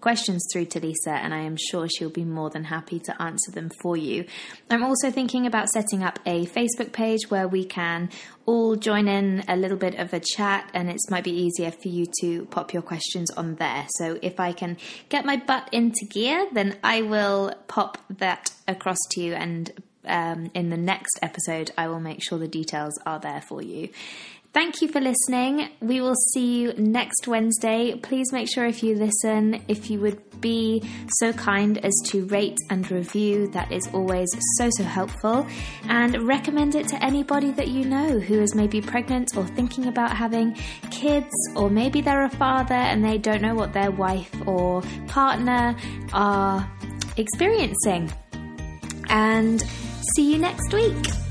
questions through to Lisa, and I am sure she'll be more than happy to answer them for you. I'm also thinking about setting up a Facebook page where we can all join in a little bit of a chat, and it might be easier for you to pop your questions on there. So if I can get my butt into gear, then I will pop that across to you and um, in the next episode, I will make sure the details are there for you. Thank you for listening. We will see you next Wednesday. Please make sure if you listen, if you would be so kind as to rate and review, that is always so, so helpful. And recommend it to anybody that you know who is maybe pregnant or thinking about having kids, or maybe they're a father and they don't know what their wife or partner are experiencing. And see you next week.